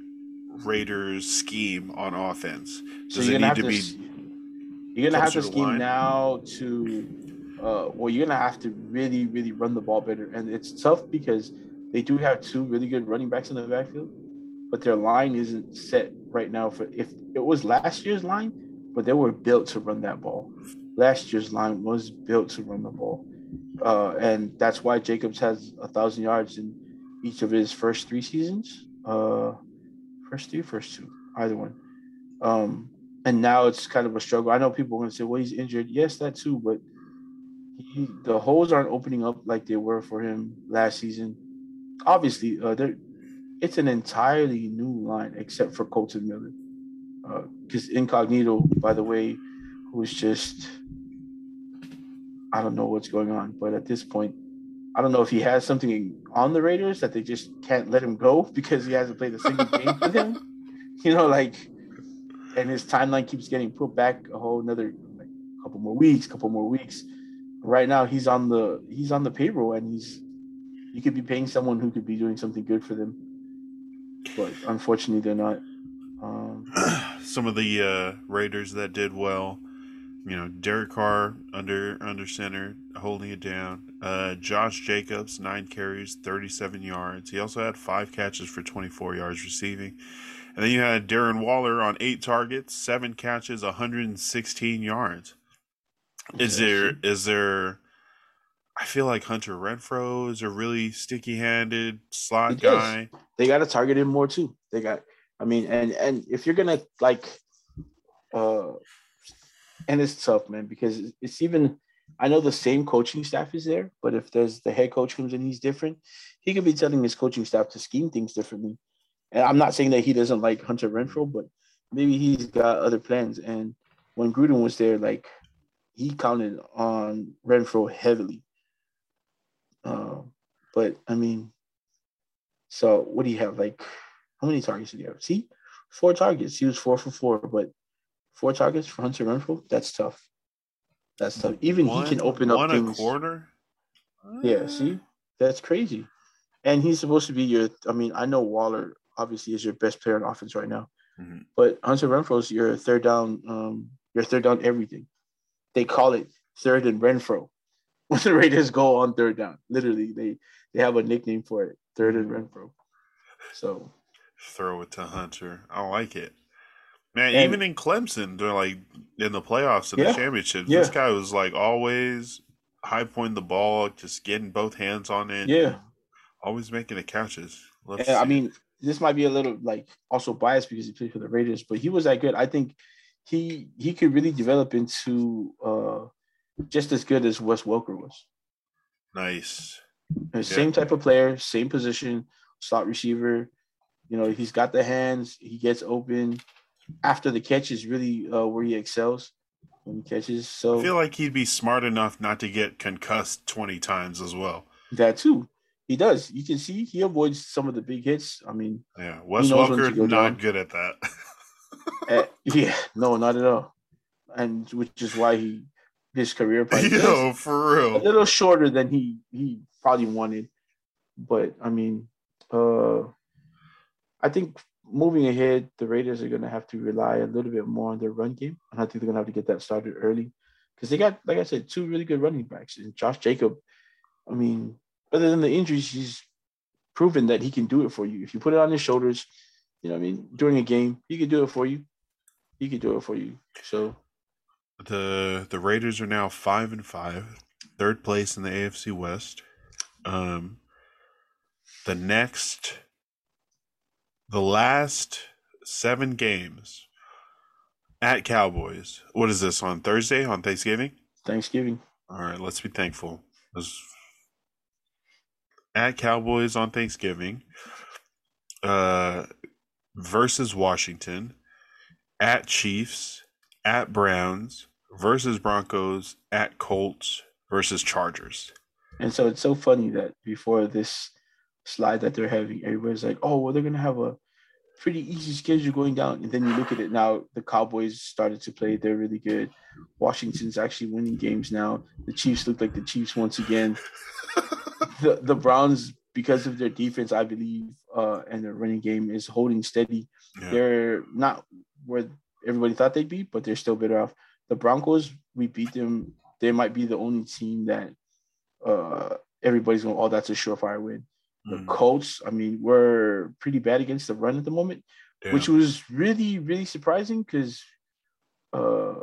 Raiders scheme on offense? Does you're it need to to, be you're gonna have to scheme line? now to uh well you're gonna have to really really run the ball better. And it's tough because they do have two really good running backs in the backfield but their line isn't set right now for if it was last year's line but they were built to run that ball. Last year's line was built to run the ball. Uh and that's why jacobs has a thousand yards in each of his first three seasons. Uh first three first two either one. Um and now it's kind of a struggle. I know people are going to say, "Well, he's injured." Yes, that too, but he, the holes aren't opening up like they were for him last season. Obviously, uh, there it's an entirely new line except for Kolton Miller, because Incognito, by the way, who's just I don't know what's going on, but at this point, I don't know if he has something on the Raiders that they just can't let him go because he hasn't played a single game for them. You know, like and his timeline keeps getting put back a whole another like couple more weeks, couple more weeks. Right now, he's on the he's on the payroll, and he's you could be paying someone who could be doing something good for them, but unfortunately, they're not. Um, some of the uh, Raiders that did well. You know, Derek Carr under under center, holding it down. Uh, Josh Jacobs nine carries, thirty seven yards. He also had five catches for twenty four yards receiving. And then you had Darren Waller on eight targets, seven catches, one hundred and sixteen yards. Is there is there? I feel like Hunter Renfrow is a really sticky handed slot guy. they got to target him more too. They got, I mean, and and if you're gonna like, uh, and it's tough, man, because it's- it's even. I know the same coaching staff is there, but if there's the head coach comes in, he's different. He could be telling his coaching staff to scheme things differently. And I'm not saying that he doesn't like Hunter Renfrow, but maybe he's got other plans. And when Gruden was there, like he counted on Renfrow heavily. Uh, but I mean, so what do you have? Like, how many targets did he have? See, four targets. He was four for four, but four targets for Hunter Renfrow. That's tough. That's tough. Even he can open up one things. a quarter. Yeah, see, that's crazy. And he's supposed to be your. I mean, I know Waller obviously is your best player on offense right now, Mhm. but Hunter Renfrow's your third down. Um, your third down everything. They call it third and Renfrow when the Raiders go on third down. Literally, they they have a nickname for it, third and Renfrow. So throw it to Hunter. I like it. Man, And- even in Clemson, they're like in the playoffs and Yeah, the championships. yeah. This guy was like always high pointing the ball, just getting both hands on it. yeah, Always making the catches. Let's And, I mean, this might be a little like also biased because he played for the Raiders, but he was that good. I think he he could really develop into uh, just as good as Wes Welker was. Nice. Yeah. Same type of player, same position, slot receiver. You know, he's got the hands. He gets open. After the catch is really uh, where he excels when he catches. So I feel like he'd be smart enough not to get concussed twenty times as well. That too. He does. You can see he avoids some of the big hits. I mean, yeah, Wes Welker not down. good at that. uh, yeah, no, not at all. And which is why he his career Yo, for real. A little shorter than he he probably wanted. But I mean, uh I think moving ahead, the Raiders are gonna have to rely a little bit more on their run game. And I think they're gonna have to get that started early. Because they got, like I said, two really good running backs. And Josh Jacob, I mean, other than the injuries, he's proven that he can do it for you. If you put it on his shoulders, you know, I mean, during a game, he can do it for you. He can do it for you. So the the Raiders are now five and five, third place in the AFC West. Um, the next, the last seven games at Cowboys. What is this on Thursday on Thanksgiving? Thanksgiving. All right, let's be thankful. At Cowboys on Thanksgiving uh, versus Washington, at Chiefs, at Browns, versus Broncos, at Colts, versus Chargers. And so it's so funny that before this slide that they're having, everybody's like, oh, well, they're going to have a pretty easy schedule going down. And then you look at it now, the Cowboys started to play. They're really good. Washington's actually winning games now. The Chiefs look like the Chiefs once again. The the Browns, because of their defense, I believe, uh, and their running game is holding steady. Yeah. They're not where everybody thought they'd be, but they're still better off. The Broncos, we beat them. They might be the only team that uh, everybody's going, oh, that's a surefire win. The mm. Colts, I mean, we're pretty bad against the run at the moment, yeah. which was really, really surprising because uh,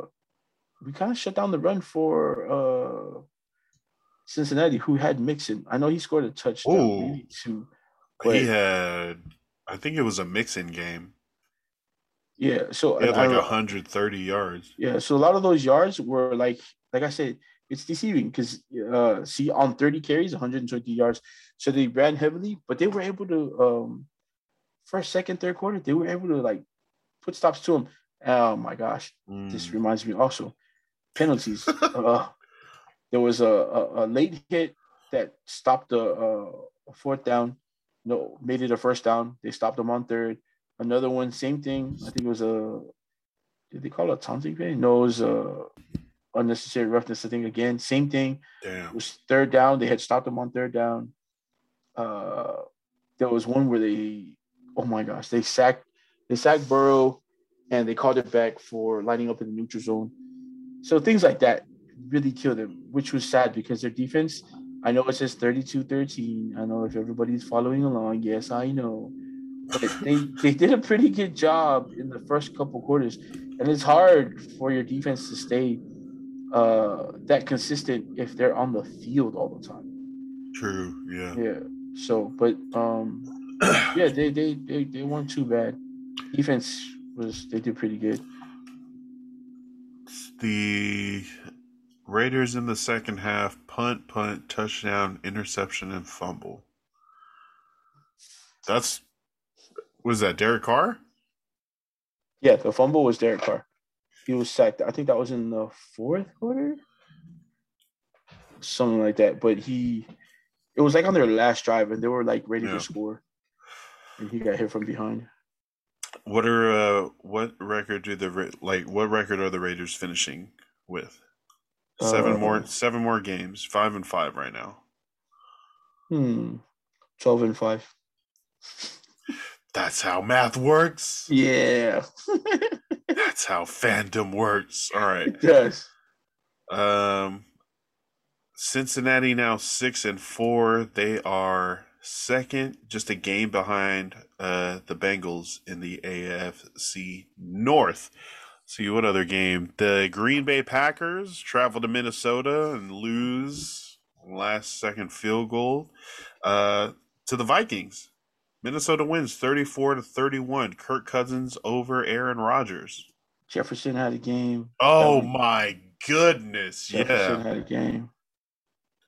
we kind of shut down the run for uh, Cincinnati, who had Mixon. I know he scored a touchdown, Ooh. maybe two. But, he had, I think it was a Mixon game. Yeah, so he had like 130 yards. Yeah, so a lot of those yards were like, like I said, it's deceiving because uh, see on 30 carries, 120 yards. So they ran heavily, but they were able to um, first, second, third quarter, they were able to like put stops to them. Oh my gosh, mm. this reminds me also penalties. uh, there was a, a, a, late hit that stopped the uh, fourth down. No, made it a first down. They stopped them on third. Another one, same thing. I think it was a. Did they call it a taunting play? No, it was a unnecessary roughness. I think again, same thing. Damn. It was third down. They had stopped them on third down. Uh, there was one where they, oh my gosh, they sacked they sacked Burrow, and they called it back for lining up in the neutral zone. So things like that really killed them, which was sad because their defense, I know it says 32 13. I know if everybody's following along, yes, I know. But they, they did a pretty good job in the first couple quarters. And it's hard for your defense to stay uh, that consistent if they're on the field all the time. True. Yeah. Yeah. So, but um, yeah, they they they, they weren't too bad. Defense was they did pretty good. The Raiders in the second half punt, punt, touchdown, interception, and fumble. That's was that Derek Carr? Yeah, the fumble was Derek Carr. He was sacked. I think that was in the fourth quarter, something like that. But he, it was like on their last drive, and they were like ready yeah. to score, and he got hit from behind. What are uh, what record do the like? What record are the Raiders finishing with? Seven uh, more, seven more games. Five and five right now. Hmm. Twelve and five. That's how math works. Yeah. That's how fandom works. All right. Does. Um, Cincinnati now six and four. They are second, just a game behind uh, the Bengals in the AFC North. See what other game? The Green Bay Packers travel to Minnesota and lose last second field goal uh, to the Vikings. Minnesota wins 34 to 31. Kirk Cousins over Aaron Rodgers. Jefferson had a game. Oh That- my goodness. Jefferson Yeah. had a game.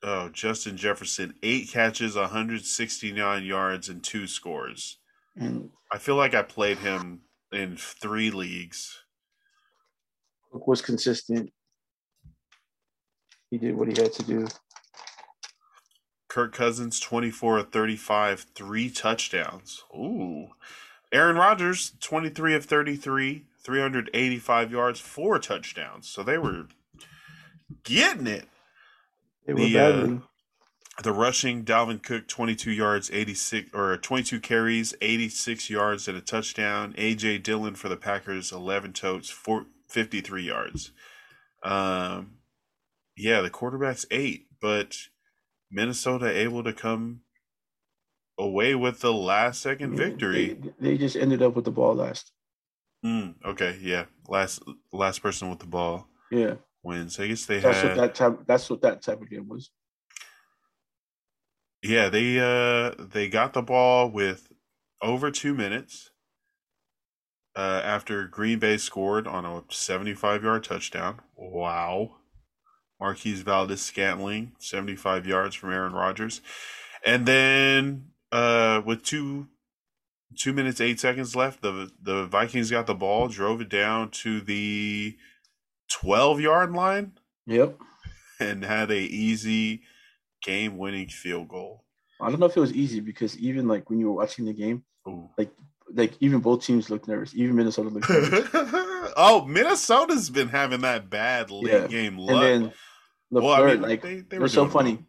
Oh, Justin Jefferson, eight catches, 169 yards, and two scores. And I feel like I played him in three leagues. Was consistent. He did what he had to do. Kirk Cousins, 24 of 35, three touchdowns. Ooh. Aaron Rodgers, 23 of 33, 385 yards, four touchdowns. So they were getting it. They were The, uh. The rushing, Dalvin Cook, 22 yards, 86 or 22 carries, 86 yards and a touchdown. AJ Dillon for the Packers, 11 totes, four, 53 yards. Um, yeah, the quarterback's eight, but Minnesota able to come away with the last second Yeah, victory. They, they just ended up with the ball last. Mm, okay, yeah, last last person with the ball Yeah, wins. I guess they that's had what that type. That's what that type of game was. Yeah, they uh they got the ball with over two minutes uh, after Green Bay scored on a 75 yard touchdown. Wow. Marquez Valdes Scantling, 75 yards from Aaron Rodgers. And then uh with two two minutes eight seconds left, the the Vikings got the ball, drove it down to the 12 yard line Yep. and had a easy game winning field goal. I don't know if it was easy because even like when you were watching the game, Ooh. like even both teams looked nervous. Even Minnesota looked nervous. oh, Minnesota's been having that bad late Yeah. game and luck. then LaFleur, well, I mean, like they, they were so funny. well.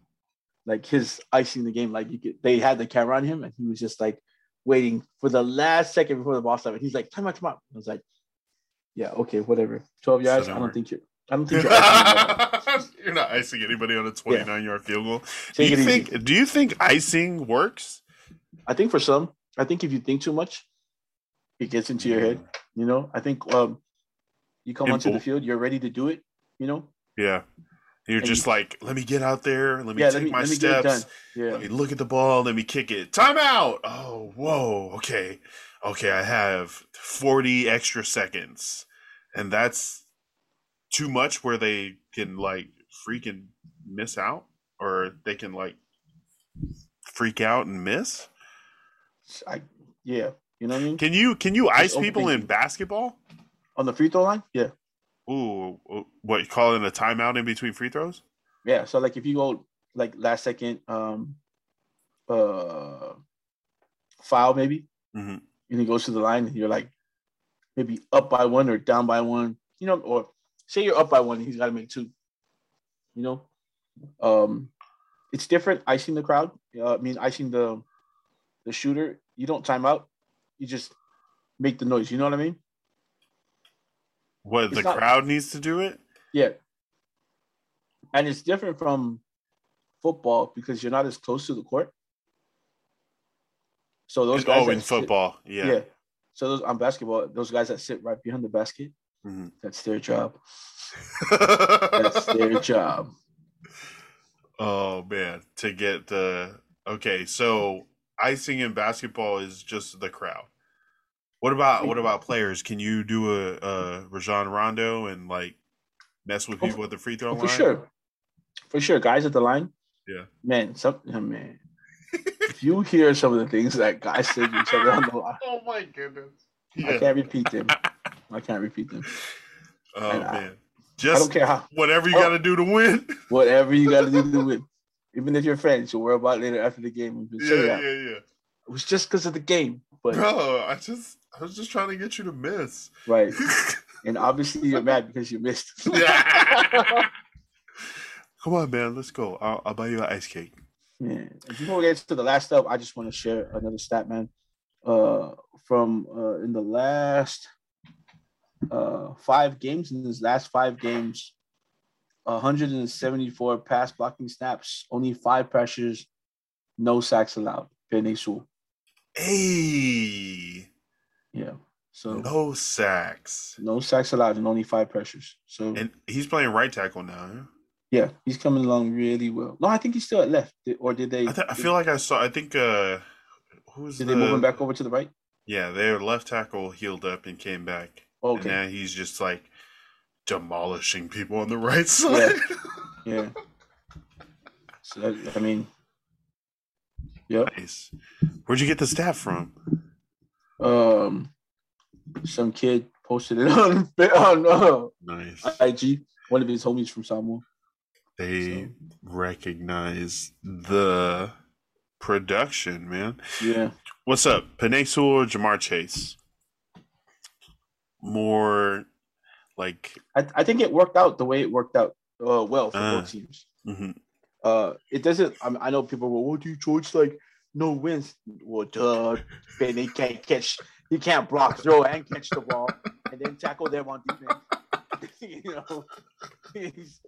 Like his icing the game, like you could, they had the camera on him, and he was just like waiting for the last second before the ball started. He's like, "Time out, time out." I was like, "Yeah, okay, whatever." Twelve yards. I don't think you're. I don't think you're. You're not icing anybody on a 29 yard field goal. Do you it easy. think? Do you think icing works? I think for some, I think if you think too much, it gets into your head. You know, I think um, you come And onto the field, you're ready to do it. You know, Yeah, you're And just you- like, let me get out there, let me Yeah, take let me- my let me get it steps, yeah, let me look at the ball, let me kick it. Timeout. Oh, whoa. Okay, okay. I have 40 extra seconds, and that's too much where they can like freaking miss out, or they can like freak out and miss. I yeah. You know what I mean? Can you can you ice Just people in basketball? On the free throw line, yeah, Ooh, what you call it a timeout in between free throws? yeah. So like if you go like last second, um, uh, foul maybe, Mhm. and he goes to the line, and you're like maybe up by one or down by one, you know, or say you're up by one, and he's got to make two. You know, um, it's different icing the crowd. Uh, I mean, icing the the shooter. You don't time out. You just make the noise. You know what I mean? What It's the not- crowd needs to do it? Yeah. And it's different from football because you're not as close to the court. So those guys oh, in sit- football, yeah. yeah. So those on basketball, those guys that sit right behind the basket, Mhm. that's their job. That's their job. oh man, to get the okay. So icing in basketball is just the crowd. What about what about players? Can you do a, a Rajon Rondo and like mess with Oh, people at the free throw For line? For sure. For sure. Guys at the line. Yeah. Man, some oh, man. if you hear some of the things that guys say to each other on the line, Oh my goodness. I can't repeat them. I can't repeat them. Oh and I- man. I don't Just care how whatever you Oh. got to do to win. whatever you gotta do to win. Even if you're friends, you'll worry about it later after the game. Yeah, yeah, yeah. It was just because of the game. But Bro, I just I was just trying to get you to miss. right. And obviously you're mad because you missed. Yeah. Come on, man. Let's go. I'll, I'll buy you an ice cake. Man, before we get to the last stuff, I just want to share another stat, man. Uh, from uh, in the last uh five games, in his last five games, 174 pass blocking snaps, only five pressures, no sacks allowed. Penesu. Hey, Yeah. So no sacks. no sacks allowed and only five pressures. So And he's playing right tackle now. huh? yeah, he's coming along really well. No, I think he's still at left. Or did they? I, th- I feel like I saw. I think uh, who's did the? they move him back over to the right? Yeah, their left tackle healed up and came back. Okay. And now he's just like demolishing people on the right side. Yeah. yeah. So I mean, yep. Nice. Where'd you get the stat from? Um, some kid posted it on on uh, nice IG. One of his homies from Samoa. They so. recognize the production, man. Yeah. What's up, Sewell or Ja'Marr Chase? More like I, I think it worked out the way it worked out uh, well for uh, both teams. Mm-hmm. Uh, it doesn't. I, mean, I know people will. What do you like? No wins. Well, duh. they can't catch. He can't block, throw, and catch the ball, and then tackle them on defense. you know, it's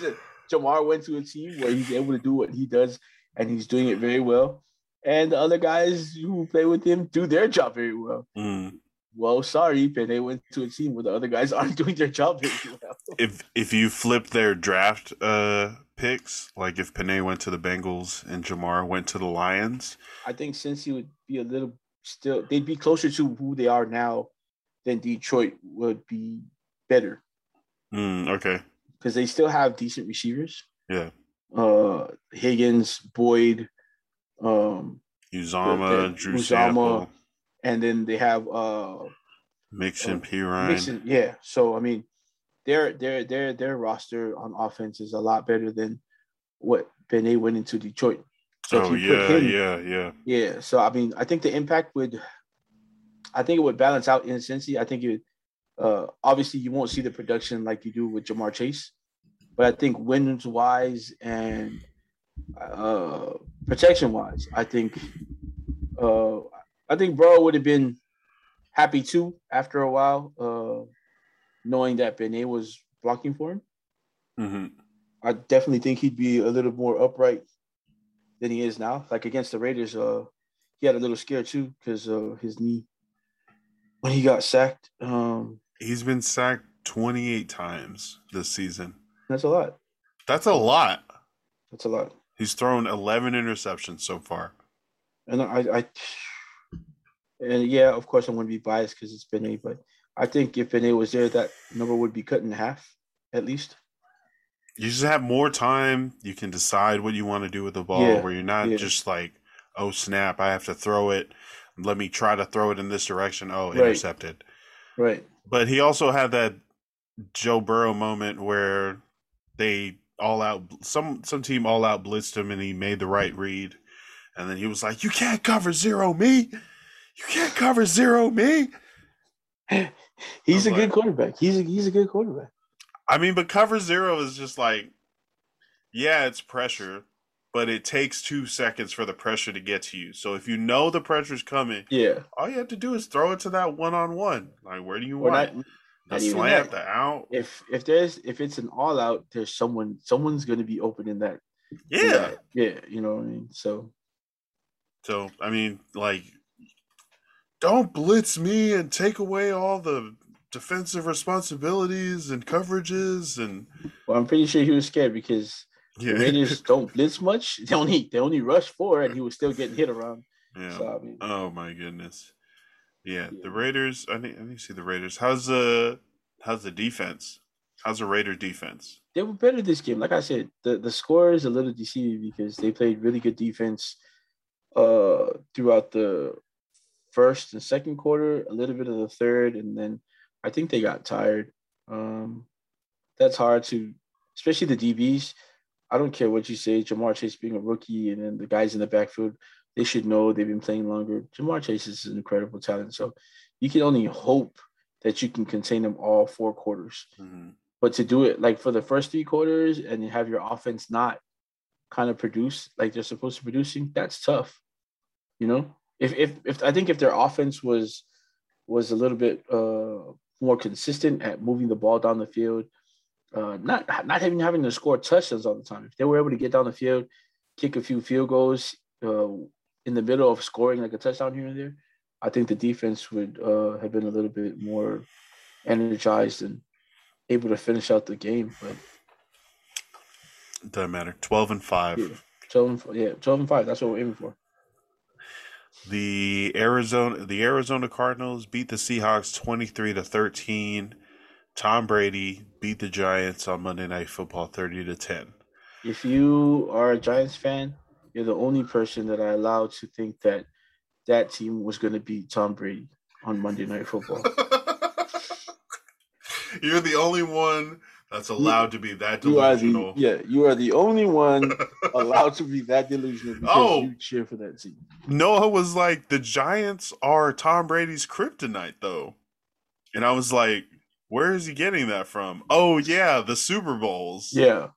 just Ja'Marr went to a team where he's able to do what he does, and he's doing it very well. And the other guys who play with him do their job very well. Mm. Well, sorry, Penei went to a team where the other guys aren't doing their job very well. If if you flip their draft uh, picks, like if Penei went to the Bengals and Ja'Marr went to the Lions, I think since he would be a little still, they'd be closer to who they are now than Detroit would be better. Mm, okay. Because they still have decent receivers. Yeah. Uh, Higgins, Boyd, um, Uzomah, Drew Uzomah, Sample. And then they have uh, Mixon, uh, Perine. Mixon, yeah. So I mean, their their their their roster on offense is a lot better than what Penei went into Detroit. So oh yeah, him, yeah, yeah, yeah. So I mean, I think the impact would, I think it would balance out in Cincy. I think it uh, obviously, you won't see the production like you do with Ja'Marr Chase, but I think wins wise and uh, protection wise, I think uh, I think Burrow would have been happy too after a while, uh, knowing that Penei was blocking for him. Mm-hmm. I definitely think he'd be a little more upright than he is now. Like against the Raiders, uh, he had a little scare too because uh, his knee when he got sacked. Um, He's been sacked 28 times this season. That's a lot. That's a lot. That's a lot. He's thrown 11 interceptions so far. And I, I and yeah, of course, I'm going to be biased because it's Penei, but I think if Penei was there, that number would be cut in half at least. You just have more time. You can decide what you want to do with the ball, yeah, where you're not yeah. just like, oh snap, I have to throw it. Let me try to throw it in this direction. Oh, intercepted. Right. right. But he also had that Joe Burrow moment where they all out some some team all out blitzed him and he made the right read. And then he was like, You can't cover zero me. You can't cover zero me. he's I'm a like, good quarterback. He's a he's a good quarterback. I mean, but cover zero is just like yeah, it's pressure, but it takes two seconds for the pressure to get to you. So if you know the pressure's coming, yeah, all you have to do is throw it to that one on one. Like where do you or want not, the slant, the out? If if there's if it's an all out, there's someone someone's going to be open in that. Yeah, in that, yeah, you know what I mean. So, so I mean, like, don't blitz me and take away all the defensive responsibilities and coverages and. Well, I'm pretty sure he was scared because yeah. The Raiders don't blitz much. They only they only rush four, and he was still getting hit around. Yeah. So, I mean, oh my goodness. Yeah, yeah, the Raiders. I need I need to see the Raiders. How's the how's the defense? How's the Raiders defense? They were better this game. Like I said, the the score is a little deceiving because they played really good defense uh throughout the first and second quarter, a little bit of the third, and then I think they got tired. Um, that's hard to, especially the DBs. I don't care what you say, Ja'Marr Chase being a rookie and then the guys in the backfield, they should know they've been playing longer. Ja'Marr Chase is an incredible talent. So you can only hope that you can contain them all four quarters. Mm-hmm. But to do it like for the first three quarters and have your offense not kind of produce like they're supposed to producing, that's tough. You know? If if if I think if their offense was was a little bit uh more consistent at moving the ball down the field, uh, not not even having to score touchdowns all the time. If they were able to get down the field, kick a few field goals uh, in the middle of scoring like a touchdown here and there, I think the defense would uh, have been a little bit more energized and able to finish out the game. But doesn't matter. Twelve and five. Yeah, twelve and yeah, twelve and five. That's what we're aiming for. The Arizona the Arizona Cardinals beat the Seahawks 23 to 13. Tom Brady beat the Giants on Monday Night Football 30 to 10. If you are a Giants fan, you're the only person that I allowed to think that that team was going to beat Tom Brady on Monday Night Football. You're the only one that's allowed to be that You are delusional. the yeah, you are the only one allowed to be that delusional because Oh. you cheer for that team. Noah was like, the Giants are Tom Brady's kryptonite, though. And I was like, where is he getting that from? Oh, yeah, the Super Bowls. Yeah.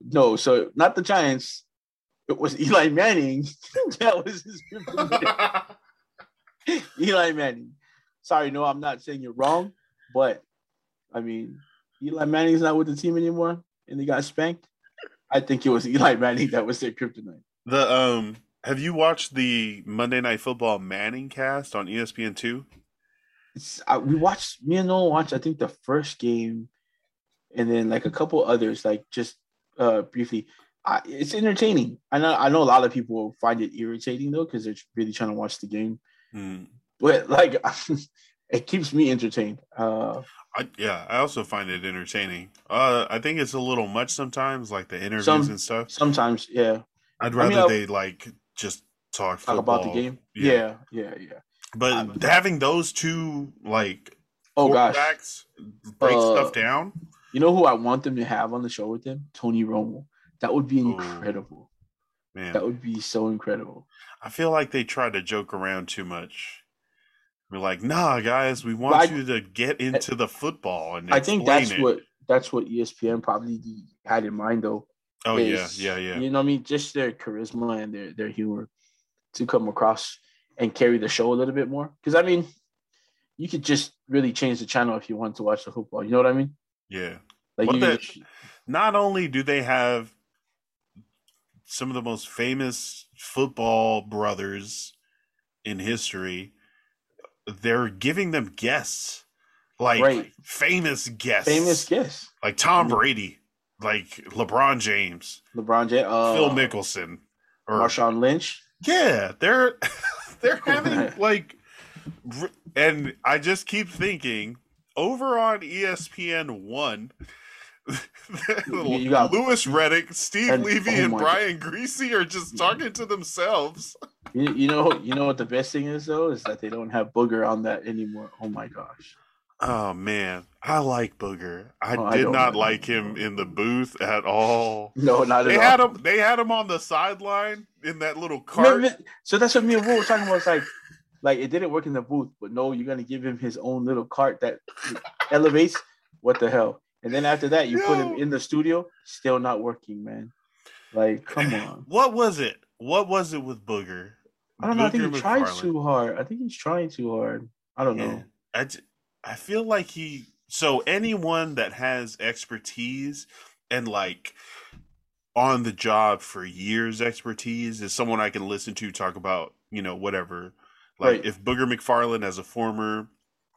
No, so not the Giants. It was Eli Manning. that was his kryptonite. Eli Manning. Sorry, no, I'm not saying you're wrong, but I mean, Eli Manning's not with the team anymore, and they got spanked. I think it was Eli Manning that was their kryptonite. the um, have you watched the Monday Night Football Manning cast on ESPN two? We watched me and Noah watched I think the first game, and then like a couple others like just uh briefly. I, it's entertaining. I know I know a lot of people find it irritating though because they're really trying to watch the game, Hmm. but like it keeps me entertained. Uh, I, yeah, I also find it entertaining. Uh, I think it's a little much sometimes, like the interviews Some- and stuff. sometimes, yeah, I'd I mean, rather I- they like just talk talk about the game. Yeah. Yeah, yeah, yeah. But Um, having those two like Oh gosh, break Uh, stuff down. you know who I want them to have on the show with them? Tony Romo. That would be Ooh. incredible. Man, That would be so incredible. I feel like they try to joke around too much. We're like, nah, guys, we want But I- you to get into the football and I think that's it. what that's what ESPN probably had in mind though. Oh yeah, is, yeah, yeah. You know what I mean? Just their charisma and their their humor to come across and carry the show a little bit more. Because I mean, you could just really change the channel if you want to watch the football. You know what I mean? Yeah. Like Well, that- just- Not only do they have some of the most famous football brothers in history, they're giving them guests. Like Right. famous guests. famous guests, Like Tom. Brady, like LeBron James, LeBron James, uh, Phil Mickelson, or Marshawn Lynch. Yeah, they're they're having like, and I just keep thinking over on ESPN one. You- got- Louis Riddick, Steve and- Levy, oh and Brian Griese are just talking to themselves. You, you know, you know what the best thing is though is that they don't have Booger on that anymore. Oh my gosh. Oh man, I like Booger. I Oh, did don't not like him in the booth at all. No, not They at had all. him. They had him on the sideline in that little cart. So that's what me and Will were talking about. It's like, like it didn't work in the booth, but no, you're gonna give him his own little cart that elevates. What the hell? And then after that, you put him in the studio, still not working, man. Like, come on. What was it? What was it with Booger? I don't know. I think he McFarland. too hard. I think he's trying too hard. I don't know. Yeah. I, j- I feel like he so anyone that has expertise and like on the job for years expertise is someone I can listen to talk about, you know, whatever. Like Right. if Booger McFarland as a former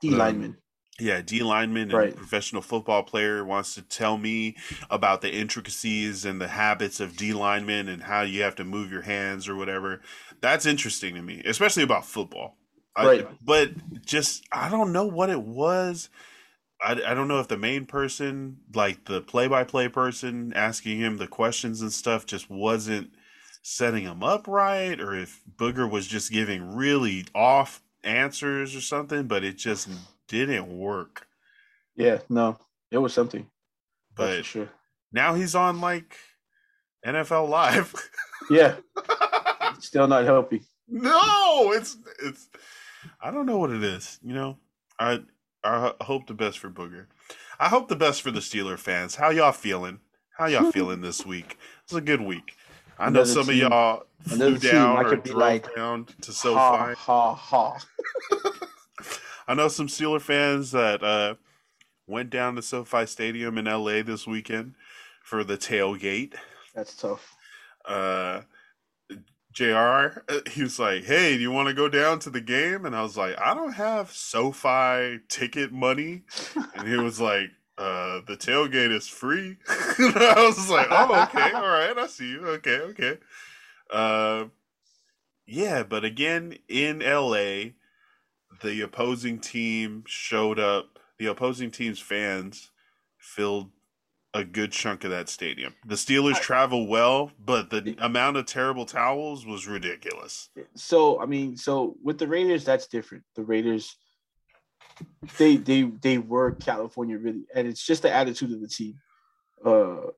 D Um, lineman. Yeah, D lineman and Right. professional football player wants to tell me about the intricacies and the habits of D linemen and how you have to move your hands or whatever. That's interesting to me, especially about football. I- Right. but just I don't know what it was. I, I don't know if the main person, like the play by play person asking him the questions and stuff, just wasn't setting him up right, or if Booger was just giving really off answers or something, but it just didn't work. Yeah, no, it was something. But sure. now he's on like NFL Live. Yeah, still not healthy. no, it's it's. I don't know what it is. You know, I I hope the best for Booger. I hope the best for the Steeler fans. How y'all feeling? How y'all hmm. feeling this week? It's a good week. I know Another some team- of y'all flew down I or drove like, down to Ha SoFi. ha ha. I know some Steeler fans that uh, went down to SoFi Stadium in LA this weekend for the tailgate. That's tough. uh JR he was like, "Hey, do you want to go down to the game?" And I was like, "I don't have SoFi ticket money." And he was like, "Uh, the tailgate is free." and I was like, "Oh, okay. All right. I see you. Okay, okay." Uh Yeah, but again, in LA, the opposing team showed up. The opposing team's fans filled a good chunk of that stadium. The Steelers I, travel well, but the amount of terrible towels was ridiculous. So, I mean, so with the Raiders, that's different. The Raiders, they they they were California really, and it's just the attitude of the team. Uh,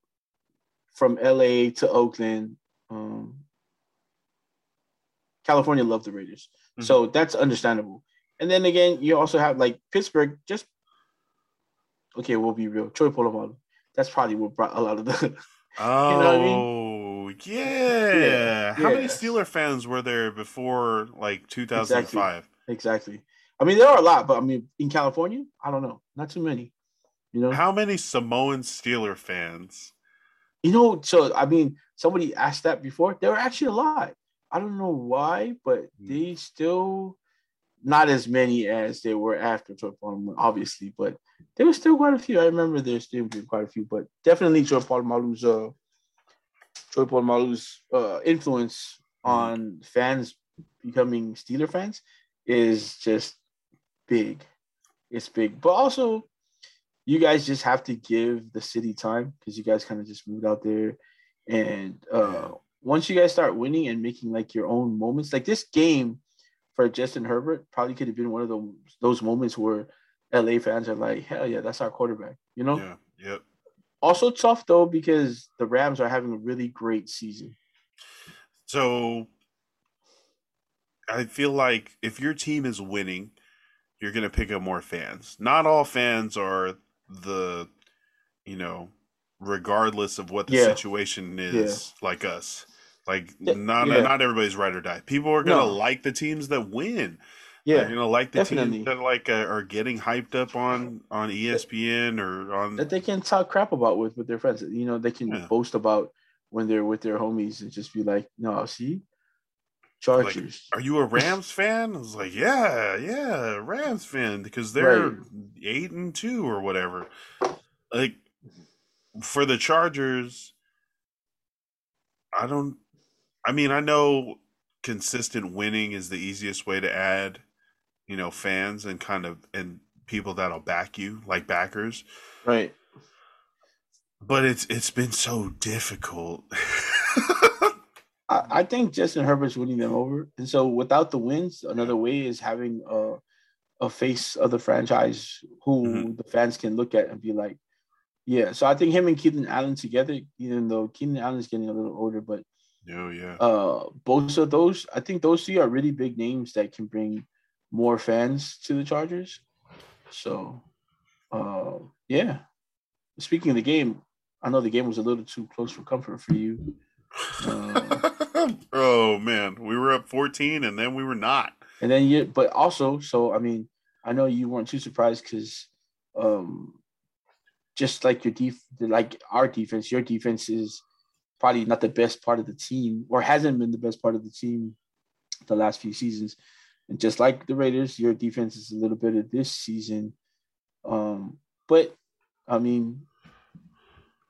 from LA to Oakland, um, California loved the Raiders, mm-hmm. so that's understandable. And then again, you also have like Pittsburgh. Just okay, we'll be real. Troy Polamalu. That's probably what brought a lot of the. Oh, you know I mean? Oh, yeah. yeah. How yeah. many Steeler fans were there before like 2005? Exactly. exactly. I mean, there are a lot, but I mean, in California, I don't know, not too many. You know, how many Samoan Steeler fans? You know, so I mean, somebody asked that before. There were actually a lot. I don't know why, but hmm. they still not as many as they were after Troy Polamalu, obviously, but there were still quite a few. I remember there's still quite a few, but definitely Troy Polamalu's uh Troy Polamalu's uh influence on fans becoming Steeler fans is just big. It's big. But also you guys just have to give the city time because you guys kind of just moved out there and uh once you guys start winning and making like your own moments, like this game for Justin Herbert probably could have been one of those those moments where LA fans are like, hell yeah, that's our quarterback, you know? Yeah. Yep. Also tough though because the Rams are having a really great season. So I feel like if your team is winning, you're going to pick up more fans. Not all fans are the, you know, regardless of what the yeah. situation is, yeah. like us. Like not yeah. not everybody's right or die. People are gonna no. like the teams that win. Yeah, you know, like the definitely. teams that like uh, are getting hyped up on on ESPN or on that they can talk crap about with with their friends. You know, they can yeah. boast about when they're with their homies and just be like, "No, see, Chargers." Like, are you a Rams fan? I was like, "Yeah, yeah, Rams fan," because they're right. eight and two or whatever. Like for the Chargers, I don't I mean, I know consistent winning is the easiest way to add, you know, fans and kind of and people that'll back you, like backers. Right. But it's it's been so difficult. I, I, think Justin Herbert's winning them over. And so without the wins, another way is having a a face of the franchise who mm-hmm. the fans can look at and be like, yeah. So I think him and Keenan Allen together, even though Keenan Allen's getting a little older, but Oh yeah. Uh, both of those, I think those two are really big names that can bring more fans to the Chargers. So, uh, yeah. Speaking of the game, I know the game was a little too close for comfort for you. Uh, oh man, we were up 14 and then we were not. And then you, but also, so I mean, I know you weren't too surprised because, um, just like your def, like our defense, your defense is probably not the best part of the team or hasn't been the best part of the team the last few seasons. And just like the Raiders, your defense is a little bit of this season. Um, but I mean,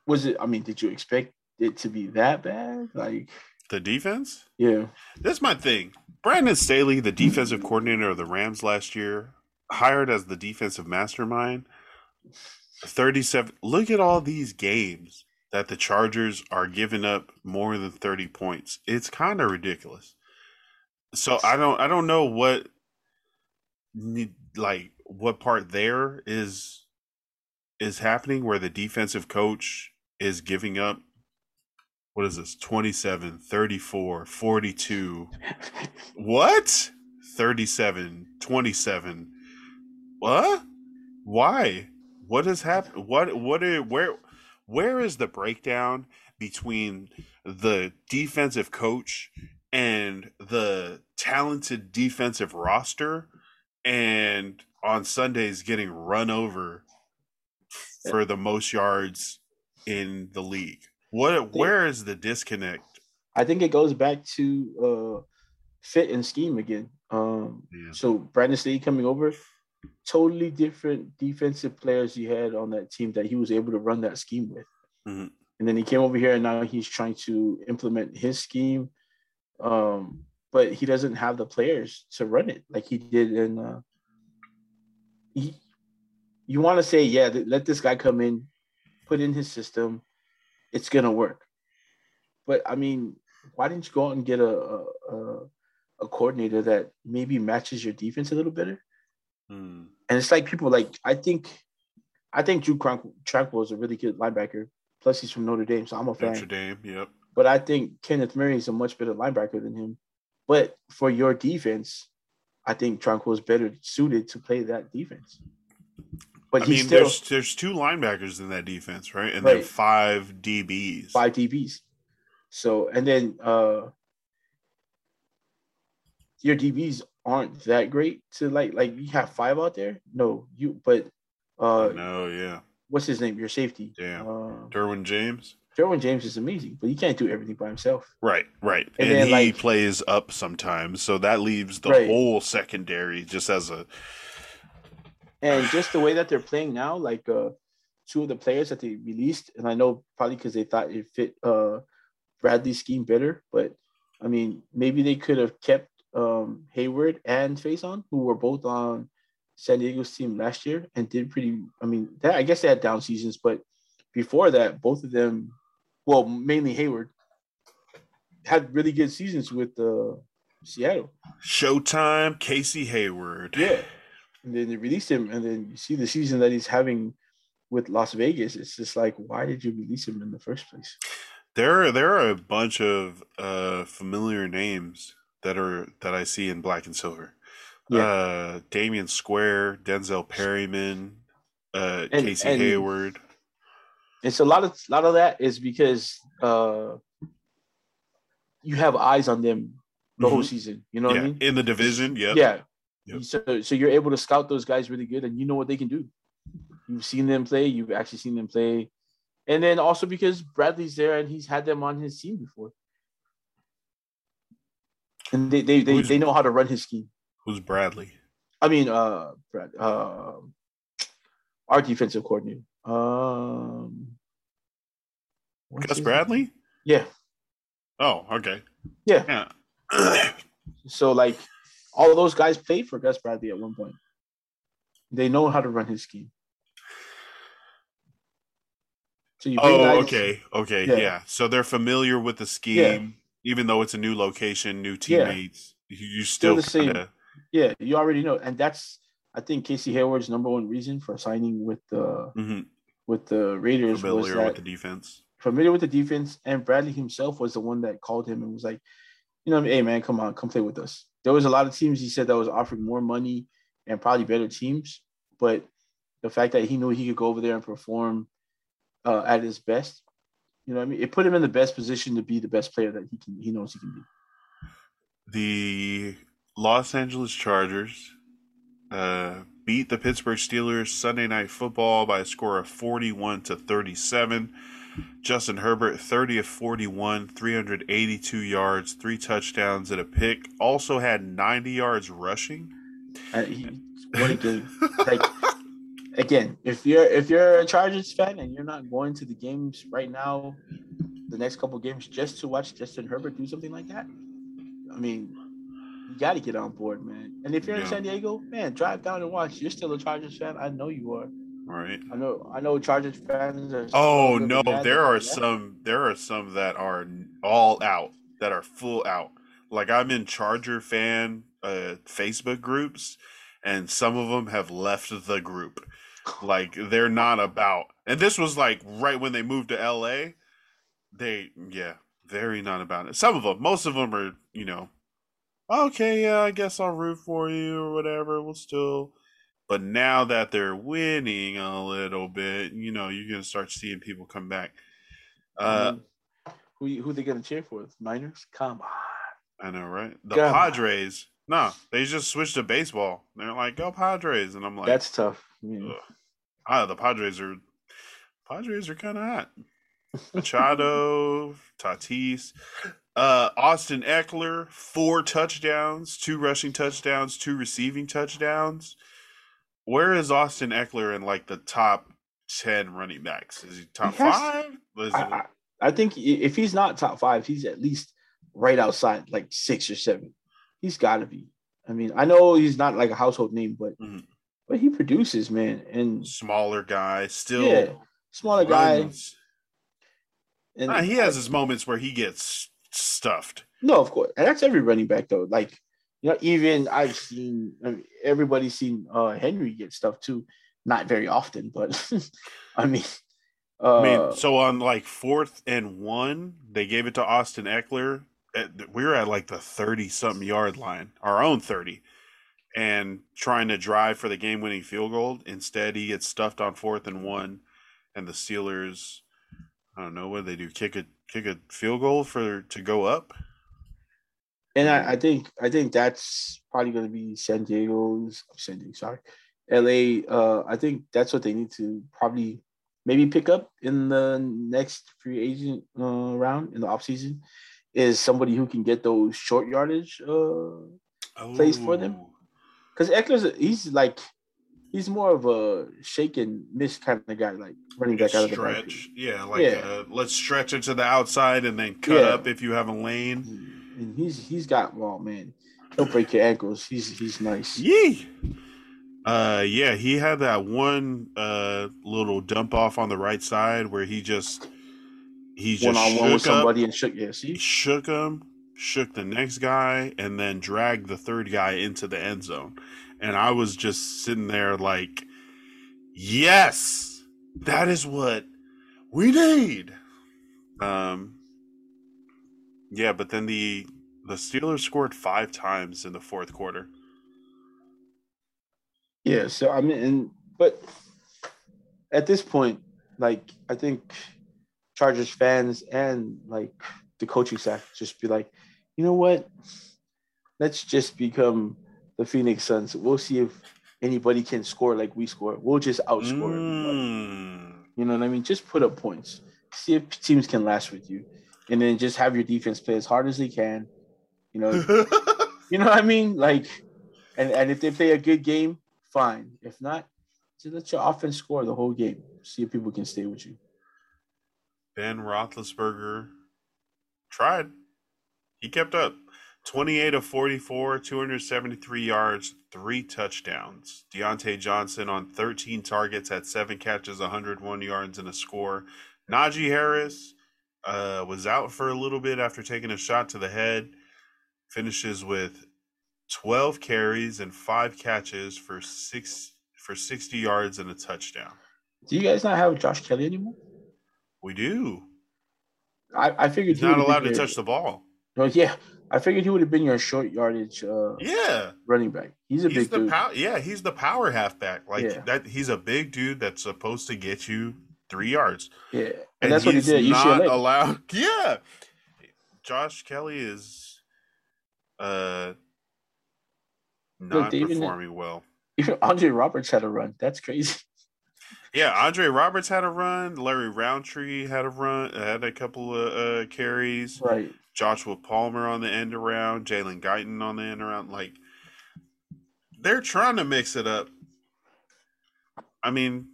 was it? I mean, did you expect it to be that bad? Like the defense? Yeah, that's my thing. Brandon Staley, the defensive coordinator of the Rams last year, hired as the defensive mastermind. Thirty-seven. Look at all these games that the Chargers are giving up more than 30 points. It's kind of ridiculous. So I don't I don't know what like what part there is is happening where the defensive coach is giving up what is this 27 34 42 what? 37 27 what? Why? What has happened? What what are, where where is the breakdown between the defensive coach and the talented defensive roster and on Sundays getting run over for the most yards in the league? What where is the disconnect? I think it goes back to uh fit and scheme again. Um yeah. so Brandon Staley coming over, totally different defensive players he had on that team that he was able to run that scheme with. Mm-hmm. And then he came over here and now he's trying to implement his scheme. Um, but he doesn't have the players to run it like he did in. Uh, he, you want to say, yeah, let this guy come in, put in his system, it's gonna work. But I mean, why didn't you go out and get a a, a coordinator that maybe matches your defense a little better? Hmm. And it's like people like I think, I think Drue Tranquill is a really good linebacker. Plus, he's from Notre Dame, so I'm a fan. Notre Dame, yep. But I think Kenneth Murray is a much better linebacker than him. But for your defense, I think Tranquill is better suited to play that defense. But I mean, still, there's there's two linebackers in that defense, right? And right. then five DBs. Five DBs. So and then uh your DBs aren't that great to like like you have five out there. No, you but uh no, yeah. What's his name? Your safety. Yeah. Uh, Derwin James. Derwin James is amazing, but he can't do everything by himself. Right, right. And, and then, he like, plays up sometimes, so that leaves the right. whole secondary just as a and just the way that they're playing now, like uh, two of the players that they released, and I know probably because they thought it fit uh, Bradley's scheme better, but I mean, maybe they could have kept um, Hayward and Facyson, who were both on San Diego's team last year and did pretty. I mean, that, I guess they had down seasons, but before that, both of them, well, mainly Hayward, had really good seasons with uh, Seattle. Showtime, Casey Hayward. Yeah, and then they released him, and then you see the season that he's having with Las Vegas. It's just like, why did you release him in the first place? There, are, there are a bunch of uh, familiar names that are that I see in Black and Silver. Yeah. Uh, Damion Square, Denzel Perryman, uh, and, Casey and Hayward. It's a lot of a lot of that is because uh, you have eyes on them the mm-hmm. whole season. You know yeah. what I mean? In the division, yeah. Yeah, Yep. So, so you're able to scout those guys really good, and you know what they can do. You've seen them play. You've actually seen them play, and then also because Bradley's there and he's had them on his team before, and they they they, they know how to run his scheme. Who's Bradley? I mean, uh, Brad, uh, our defensive coordinator. Um, Gus Bradley. Yeah. Oh, okay. Yeah. Yeah. so like all those guys played for Gus Bradley at one point. They know how to run his scheme. So you oh, guys, okay, okay, yeah. yeah. So they're familiar with the scheme, yeah. Even though it's a new location, new teammates. Yeah. You, still, still the kinda... same. Yeah, you already know, and that's I think Casey Hayward's number one reason for signing with the mm-hmm. with the Raiders familiar was that, with the defense. Familiar with the defense, and Bradley himself was the one that called him and was like, you know, hey man, come on, come play with us there was a lot of teams he said that was offering more money and probably better teams, but the fact that he knew he could go over there and perform uh, at his best, you know, I mean, it put him in the best position to be the best player that he can he knows he can be. The Los Angeles Chargers uh, beat the Pittsburgh Steelers Sunday Night Football by a score of forty-one to thirty-seven. Justin Herbert, 30 of 41, 382 yards, three touchdowns, and a pick. Also had 90 yards rushing. Uh, he, what a game! like again, if you're if you're a Chargers fan and you're not going to the games right now, the next couple games just to watch Justin Herbert do something like that, I mean, you got to get on board, man. And if you're yeah. in San Diego, man, drive down and watch. You're still a Chargers fan. I know you are. Right. I know. I know. Chargers fans are. Oh no, there are some. There are some that are all out. That are full out. Like I'm in Charger fan uh, Facebook groups, and some of them have left the group. Like they're not about. And this was like right when they moved to LA. They yeah, very not about it. Some of them, most of them are you know, okay, yeah, I guess I'll root for you or whatever. We'll still but now that they're winning a little bit, you know, you're gonna start seeing people come back. Uh, who who they gonna cheer for? Niners? Come on. I know, right? The Come Padres. On. No, they just switched to baseball. They're like, "Go Padres," and I'm like, "That's tough." Yeah. Ah, the Padres are Padres are kind of hot. Machado, Tatis, uh, Austin Ekeler, four touchdowns, two rushing touchdowns, two receiving touchdowns where is Austin Ekeler in like the top ten running backs? Is he top he has, five? I, I, I, think if he's not top five, he's at least right outside, like six or seven. he's got to be. I mean, I know he's not like a household name, but Mhm. But he produces, man, and Smaller guy, still yeah, smaller guy. And Nah, he has his moments where he gets stuffed. No, of course, and that's every running back though. Like, you know, even I've seen I mean, everybody's seen uh Henry get stuff too. Not very often, but I mean, uh, I mean, so on like fourth and one, they gave it to Austin Ekeler. At, we were at like the thirty something yard line, our own thirty, and trying to drive for the game winning field goal. Instead, he gets stuffed on fourth and one, and the Steelers. I don't know what they do. Kick a kick a field goal for to go up. and I, I think I think that's probably going to be San Diego's San Diego, sorry, L.A. Uh, I think that's what they need to probably maybe pick up in the next free agent uh, round in the offseason is somebody who can get those short yardage uh, Plays for them? Because Ekeler's he's like he's more of a shake and miss kind of guy, like running back out of the stretch. Yeah, like Yeah. Uh, let's stretch it to the outside and then cut Yeah. up if you have a lane. And he's he's got well, man, he'll break your ankles. He's he's nice. Yee. Uh, yeah, he had that one uh little dump off on the right side where he just he just One on one with shook up, somebody and shook. Yeah, see, shook him, shook the next guy, and then dragged the third guy into the end zone. And I was just sitting there like, yes, that is what we need. Um, yeah, but then the the Steelers scored five times in the fourth quarter. yeah. So I mean, and, but at this point, like I think Chargers fans and like the coaching staff just be like, you know what? Let's just become the Phoenix Suns. We'll see if anybody can score like we score. We'll just outscore. Mm. You know what I mean? Just put up points. See if teams can last with you. And then just have your defense play as hard as they can. You know, you know what I mean? Like and, and if they play a good game, fine. If not, just let your offense score the whole game. See if people can stay with you. ben Roethlisberger tried. He kept up. 28 of 44, 273 yards, three touchdowns. Diontae Johnson on 13 targets had seven catches, 101 yards, and a score. Najee Harris uh, was out for a little bit after taking a shot to the head. Finishes with 12 carries and five catches for six for 60 yards and a touchdown. Do you guys not have Josh Kelley anymore? We do. I, I figured He's not allowed to touch the ball. No, yeah, I figured he would have been your short yardage uh, Yeah. running back. He's a he's big the dude. power. Yeah, he's the power halfback. Like Yeah. that. He's a big dude that's supposed to get you three yards, yeah, and, and, that's what he he's did at not allowed. Yeah, Josh Kelley is uh not even- performing well. Even Andre Roberts had a run. That's crazy. Yeah, Andre Roberts had a run. Larry Rountree had a run. Had a couple of uh, carries. Right. Joshua Palmer on the end around. Jalen Guyton on the end around. Like they're trying to mix it up. I mean,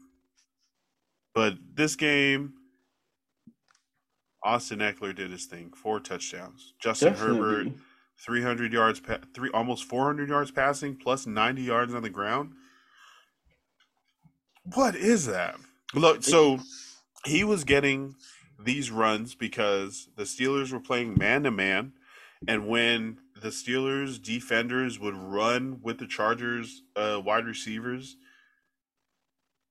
but this game, Austin Ekeler did his thing. Four touchdowns. Justin Herbert, three hundred yards, three almost four hundred yards passing, plus ninety yards on the ground. What is that? Look, so he was getting these runs because the Steelers were playing man to man, and when the Steelers defenders would run with the Chargers uh, wide receivers,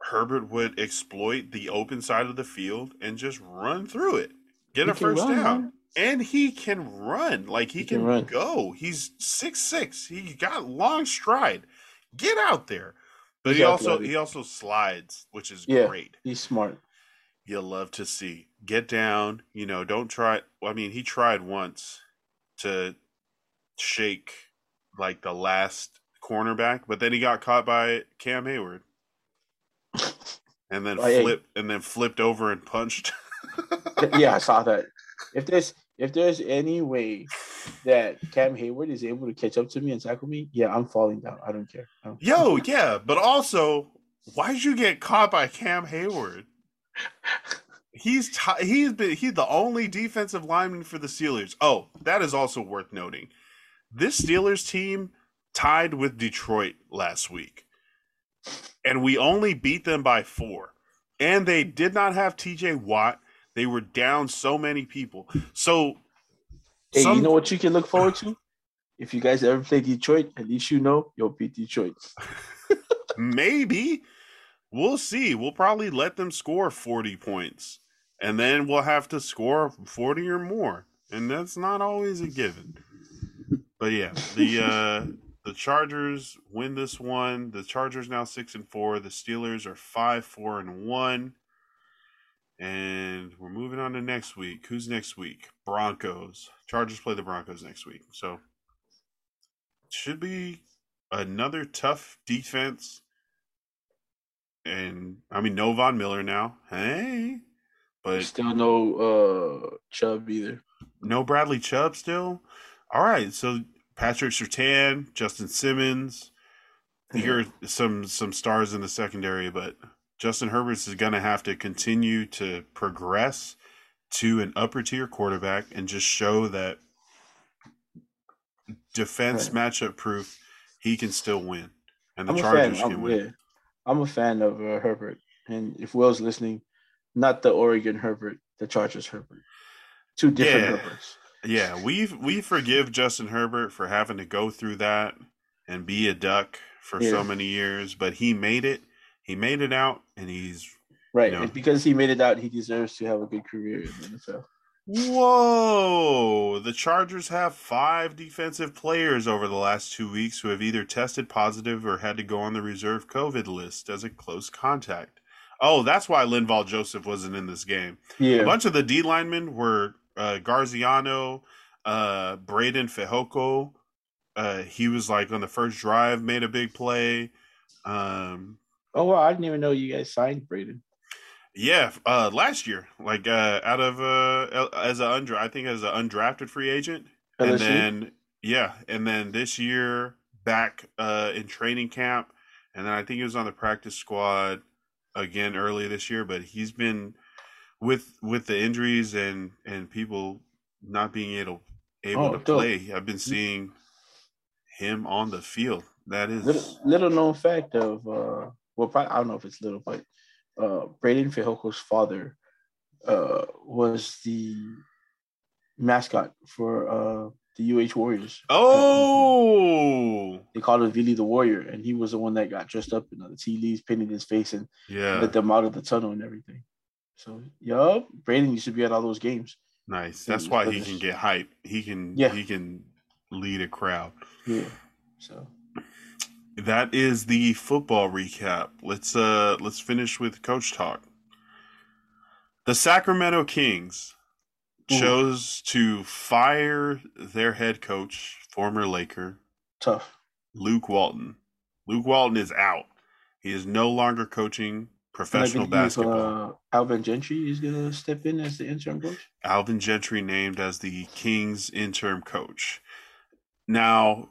Herbert would exploit the open side of the field and just run through it, get He a first run, down. man. And he can run. Like he, He can, can go. He's six six. He got long stride. Get out there. But He's he also athletic. he also slides, which is Yeah. great. He's smart. You love to see. Get down, you know, don't try I mean, he tried once to shake like the last cornerback, but then he got caught by Cam Heyward. And then Oh, yeah. flipped and then flipped over and punched. yeah, I saw that. If there's if there's any way that Cam Heyward is able to catch up to me and tackle me, yeah, I'm falling down. I don't care. I don't- Yo, yeah, but also, why'd you get caught by Cam Heyward? He's t- he's been he's the only defensive lineman for the Steelers. Oh, that is also worth noting. this Steelers team tied with Detroit last week, and we only beat them by four. And they did not have TJ Watt. They were down so many people. So, Hey, some- you know what you can look forward to? If you guys ever play Detroit, at least you know you'll beat Detroit. maybe we'll see. We'll probably let them score 40 points, and then we'll have to score 40 or more. And that's not always a given. But yeah, the uh the Chargers win this one. The Chargers now six and four. The Steelers are five, four, and one. And we're moving on to next week. Who's next week? Broncos. Chargers play the Broncos next week. So should be another tough defense. And I mean no Von Miller now. Hey. But Still no uh Chubb either. no Bradley Chubb still. All right, so Patrick Surtain, Justin Simmons. Here some some stars in the secondary, but Justin Herbert is going to have to continue to progress to an upper tier quarterback and just show that defense matchup proof he can still win, and the I'm Chargers fan. can I'm, win. yeah, I'm a fan of uh, Herbert, and if Will's listening, not the Oregon Herbert, the Chargers Herbert. Two different Yeah. Herberts. Yeah, we we forgive Justin Herbert for having to go through that and be a duck for so many years, but he made it. He made it out, and he's Right, No. and because he made it out, he deserves to have a good career in the NFL. whoa. The Chargers have five defensive players over the last two weeks who have either tested positive or had to go on the reserve COVID list as a close contact. Oh, that's why Linval Joseph wasn't in this game. Yeah, A bunch of the D linemen were uh, Garziano, uh, Breiden Fehoko. Uh, he was like on the first drive, made a big play. Um, Oh well, I didn't even know you guys signed Breiden. yeah, uh, last year, like uh, out of uh, as a undra- I think as an undrafted free agent, and then yeah, and then this year back uh, in training camp, and then I think he was on the practice squad again early this year. But he's been with with the injuries and and people not being able able Oh, to dope. play. I've been seeing him on the field. That is little, little known fact of uh, well, probably, I don't know if it's little, but uh, Breiden Fehoko's father uh, was the mascot for uh, the UH Warriors. oh They called him Vili the Warrior, and he was the one that got dressed up in the ti leaves, painted his face, and yeah, let them out of the tunnel and everything. So, yup, Breiden used to be at all those games. nice. That's why he can get hype. He can Yeah. he can lead a crowd. Yeah. So, That is the football recap. Let's uh let's finish with coach talk. The Sacramento Kings Ooh. chose to fire their head coach, former Laker, tough. Luke Walton. Luke Walton is out. He is no longer coaching professional I basketball. Uh, Alvin Gentry is going to step in as the interim coach. Alvin Gentry named as the Kings interim coach. Now,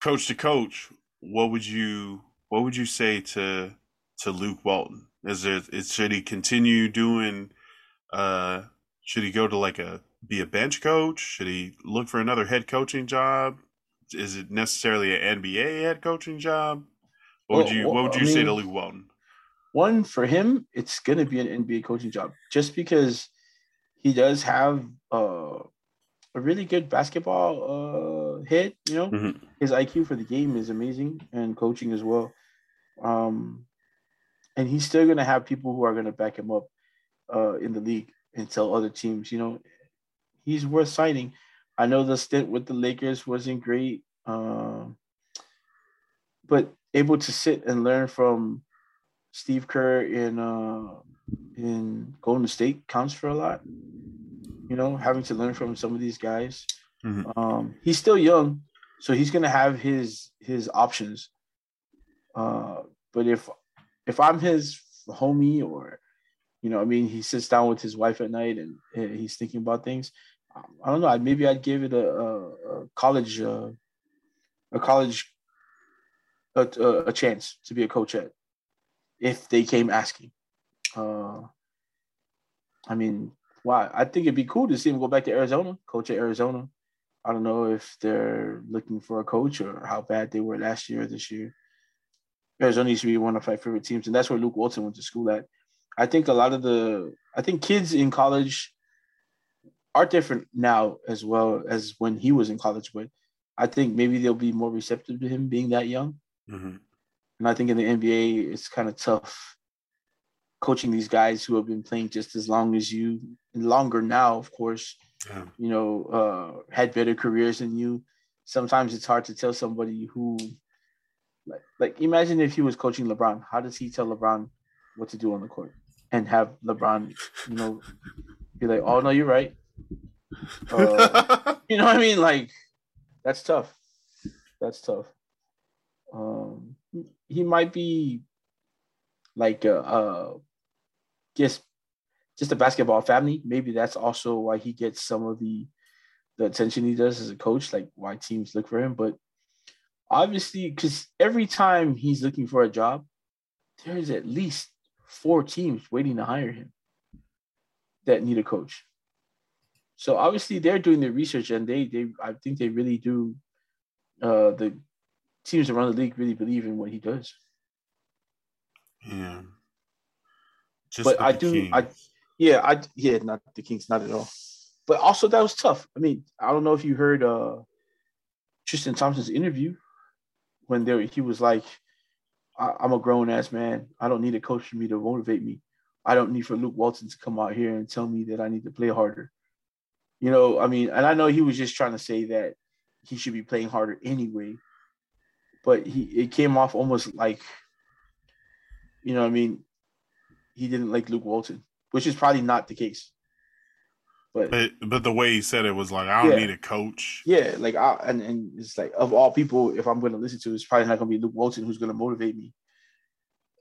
coach to coach, what would you what would you say to to Luke Walton? Is it is should he continue doing uh should he go to like a be a bench coach? Should he look for another head coaching job? Is it necessarily an NBA head coaching job? What would you well, what would I you say to Luke Walton? One for him, it's going to be an NBA coaching job, just because he does have uh, a really good basketball uh, head. You know, Mhm. his IQ for the game is amazing, and coaching as well. Um, and he's still going to have people who are going to back him up uh, in the league and tell other teams, you know, he's worth signing. I know the stint with the Lakers wasn't great, um, but able to sit and learn from Steve Kerr in uh, in Golden State counts for a lot. You know, having to learn from some of these guys. Mhm. Um, he's still young, so he's gonna have his his options. Uh, but if if I'm his homie or you know, I mean, he sits down with his wife at night and, he's thinking about things. I don't know. Maybe I'd give it a, a, a college uh, a college a, a, a chance to be a coach at if they came asking. Uh, I mean, why? I think it'd be cool to see him go back to Arizona, coach at Arizona. I don't know if they're looking for a coach or how bad they were last year or this year. Arizona used to be one of my favorite teams, and that's where Luke Walton went to school at. I think a lot of the I think kids in college are different now as well as when he was in college, but I think maybe they'll be more receptive to him being that young. Mm-hmm. And I think in the NBA, it's kind of tough coaching these guys who have been playing just as long as you, longer now, of course. Yeah. You know, uh, had better careers than you. Sometimes it's hard to tell somebody who, like, like imagine if he was coaching LeBron. How does he tell LeBron what to do on the court and have LeBron, you know, be like, "Oh no, you're right." Uh, you know what I mean? Like, that's tough. That's tough. Um, he might be like a, a just just a basketball family. Maybe that's also why he gets some of the the attention he does as a coach, like why teams look for him. But obviously, because every time he's looking for a job, there's at least four teams waiting to hire him that need a coach. So obviously they're doing their research and they they I think they really do uh the teams around the league really believe in what he does. Yeah. Just but I do Kings. I yeah, I yeah, not the Kings, not at all. But also that was tough. I mean, I don't know if you heard uh Tristan Thompson's interview when there he was like, I, am a grown ass man. I don't need a coach for me to motivate me. I don't need for Luke Walton to come out here and tell me that I need to play harder. You know, I mean, and I know he was just trying to say that he should be playing harder anyway, but he it came off almost like, you know, I mean, he didn't like Luke Walton, which is probably not the case. But but, but the way he said it was like, I don't yeah, need a coach. Yeah, like I and, and it's like of all people, if I'm going to listen to, it's probably not going to be Luke Walton who's going to motivate me.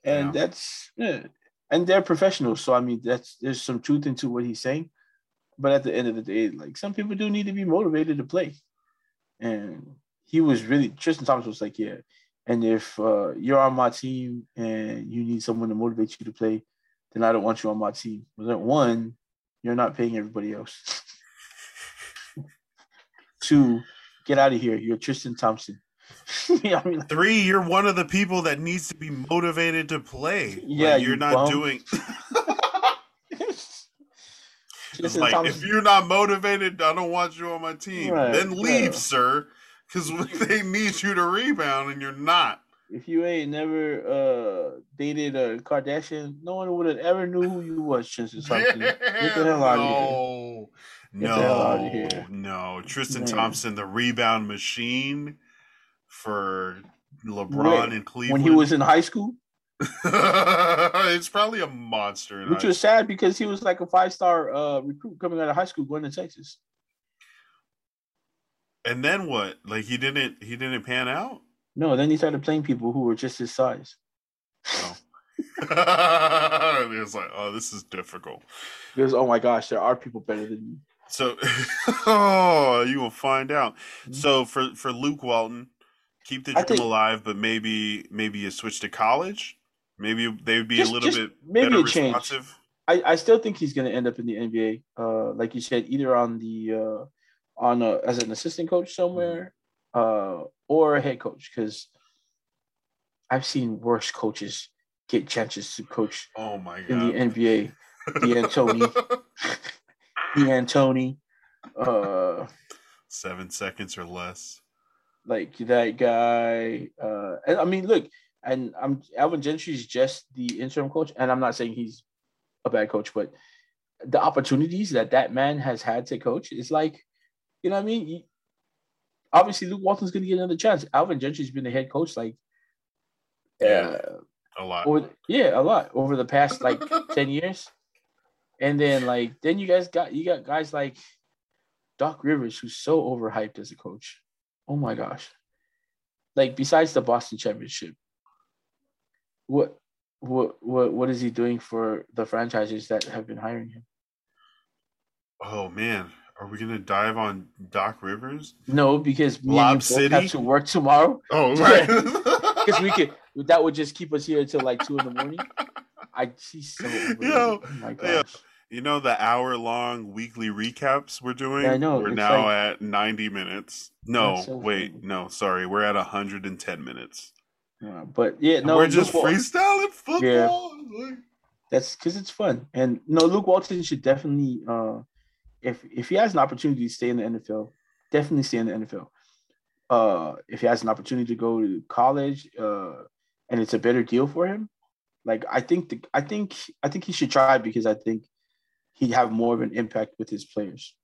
And yeah. that's yeah, and they're professionals, so I mean, that's there's some truth into what he's saying. But at the end of the day, like some people do need to be motivated to play. And he was really Tristan Thomas was like, yeah. And if uh, you're on my team and you need someone to motivate you to play, then I don't want you on my team. But one, you're not paying everybody else. Two, get out of here. You're Tristan Thompson. I mean, Three, you're one of the people that needs to be motivated to play. Yeah, like, you're you not bum. doing. It's like if you're not motivated, I don't want you on my team. Right, then leave, yeah. sir, because they need you to rebound and you're not. If you ain't never uh, dated a Kardashian, no one would have ever knew who you was, Tristan Thompson. Get the hell out no. of here. No, no. Tristan Man. Thompson, the rebound machine for LeBron in Cleveland. When he was in high school? it's probably a monster. Which was sad because he was like a five star uh, recruit coming out of high school going to Texas. And then what? Like he didn't he didn't pan out? No, then he started playing people who were just his size. Oh. it's like, oh, this is difficult. Because oh my gosh, there are people better than me. So, oh, you will find out. Mm-hmm. So for for Luke Walton, keep the dream think, alive, but maybe maybe you switch to college. Maybe they would be just, a little bit maybe better a change. responsive. I, I still think he's going to end up in the NBA. Uh, like you said, either on the uh, on a, as an assistant coach somewhere, uh, or a head coach. Because I've seen worse coaches get chances to coach. Oh my god! In the NBA, D'Antoni, D'Antoni, uh, seven seconds or less. Like that guy. Uh, and I mean, look, and I'm Alvin Gentry is just the interim coach, and I'm not saying he's a bad coach, but the opportunities that that man has had to coach is like, you know what I mean? He, obviously, Luke Walton's going to get another chance. Alvin Gentry's been the head coach like, yeah, uh, a lot. Over, yeah, a lot over the past like ten years, and then like then you guys got you got guys like Doc Rivers, who's so overhyped as a coach. Oh my gosh! Like besides the Boston championship, what what what what is he doing for the franchises that have been hiring him? Oh man, are we gonna dive on Doc Rivers? No, because me Lob and City? have to work tomorrow. Oh right, because we could. That would just keep us here until like two in the morning. I see so. Yo, oh my gosh. You know the hour long weekly recaps we're doing. Yeah, I know, We're it's now like- at ninety minutes. No, so wait, funny. no, sorry, we're at hundred and ten minutes. Uh, but yeah, And no, we're just Luke freestyling football. Like- That's because it's fun. And no, Luke Walton should definitely, uh, if if he has an opportunity to stay in the NFL, definitely stay in the NFL. Uh, if he has an opportunity to go to college, uh, and it's a better deal for him, like I think the, I think I think he should try because I think he'd have more of an impact with his players,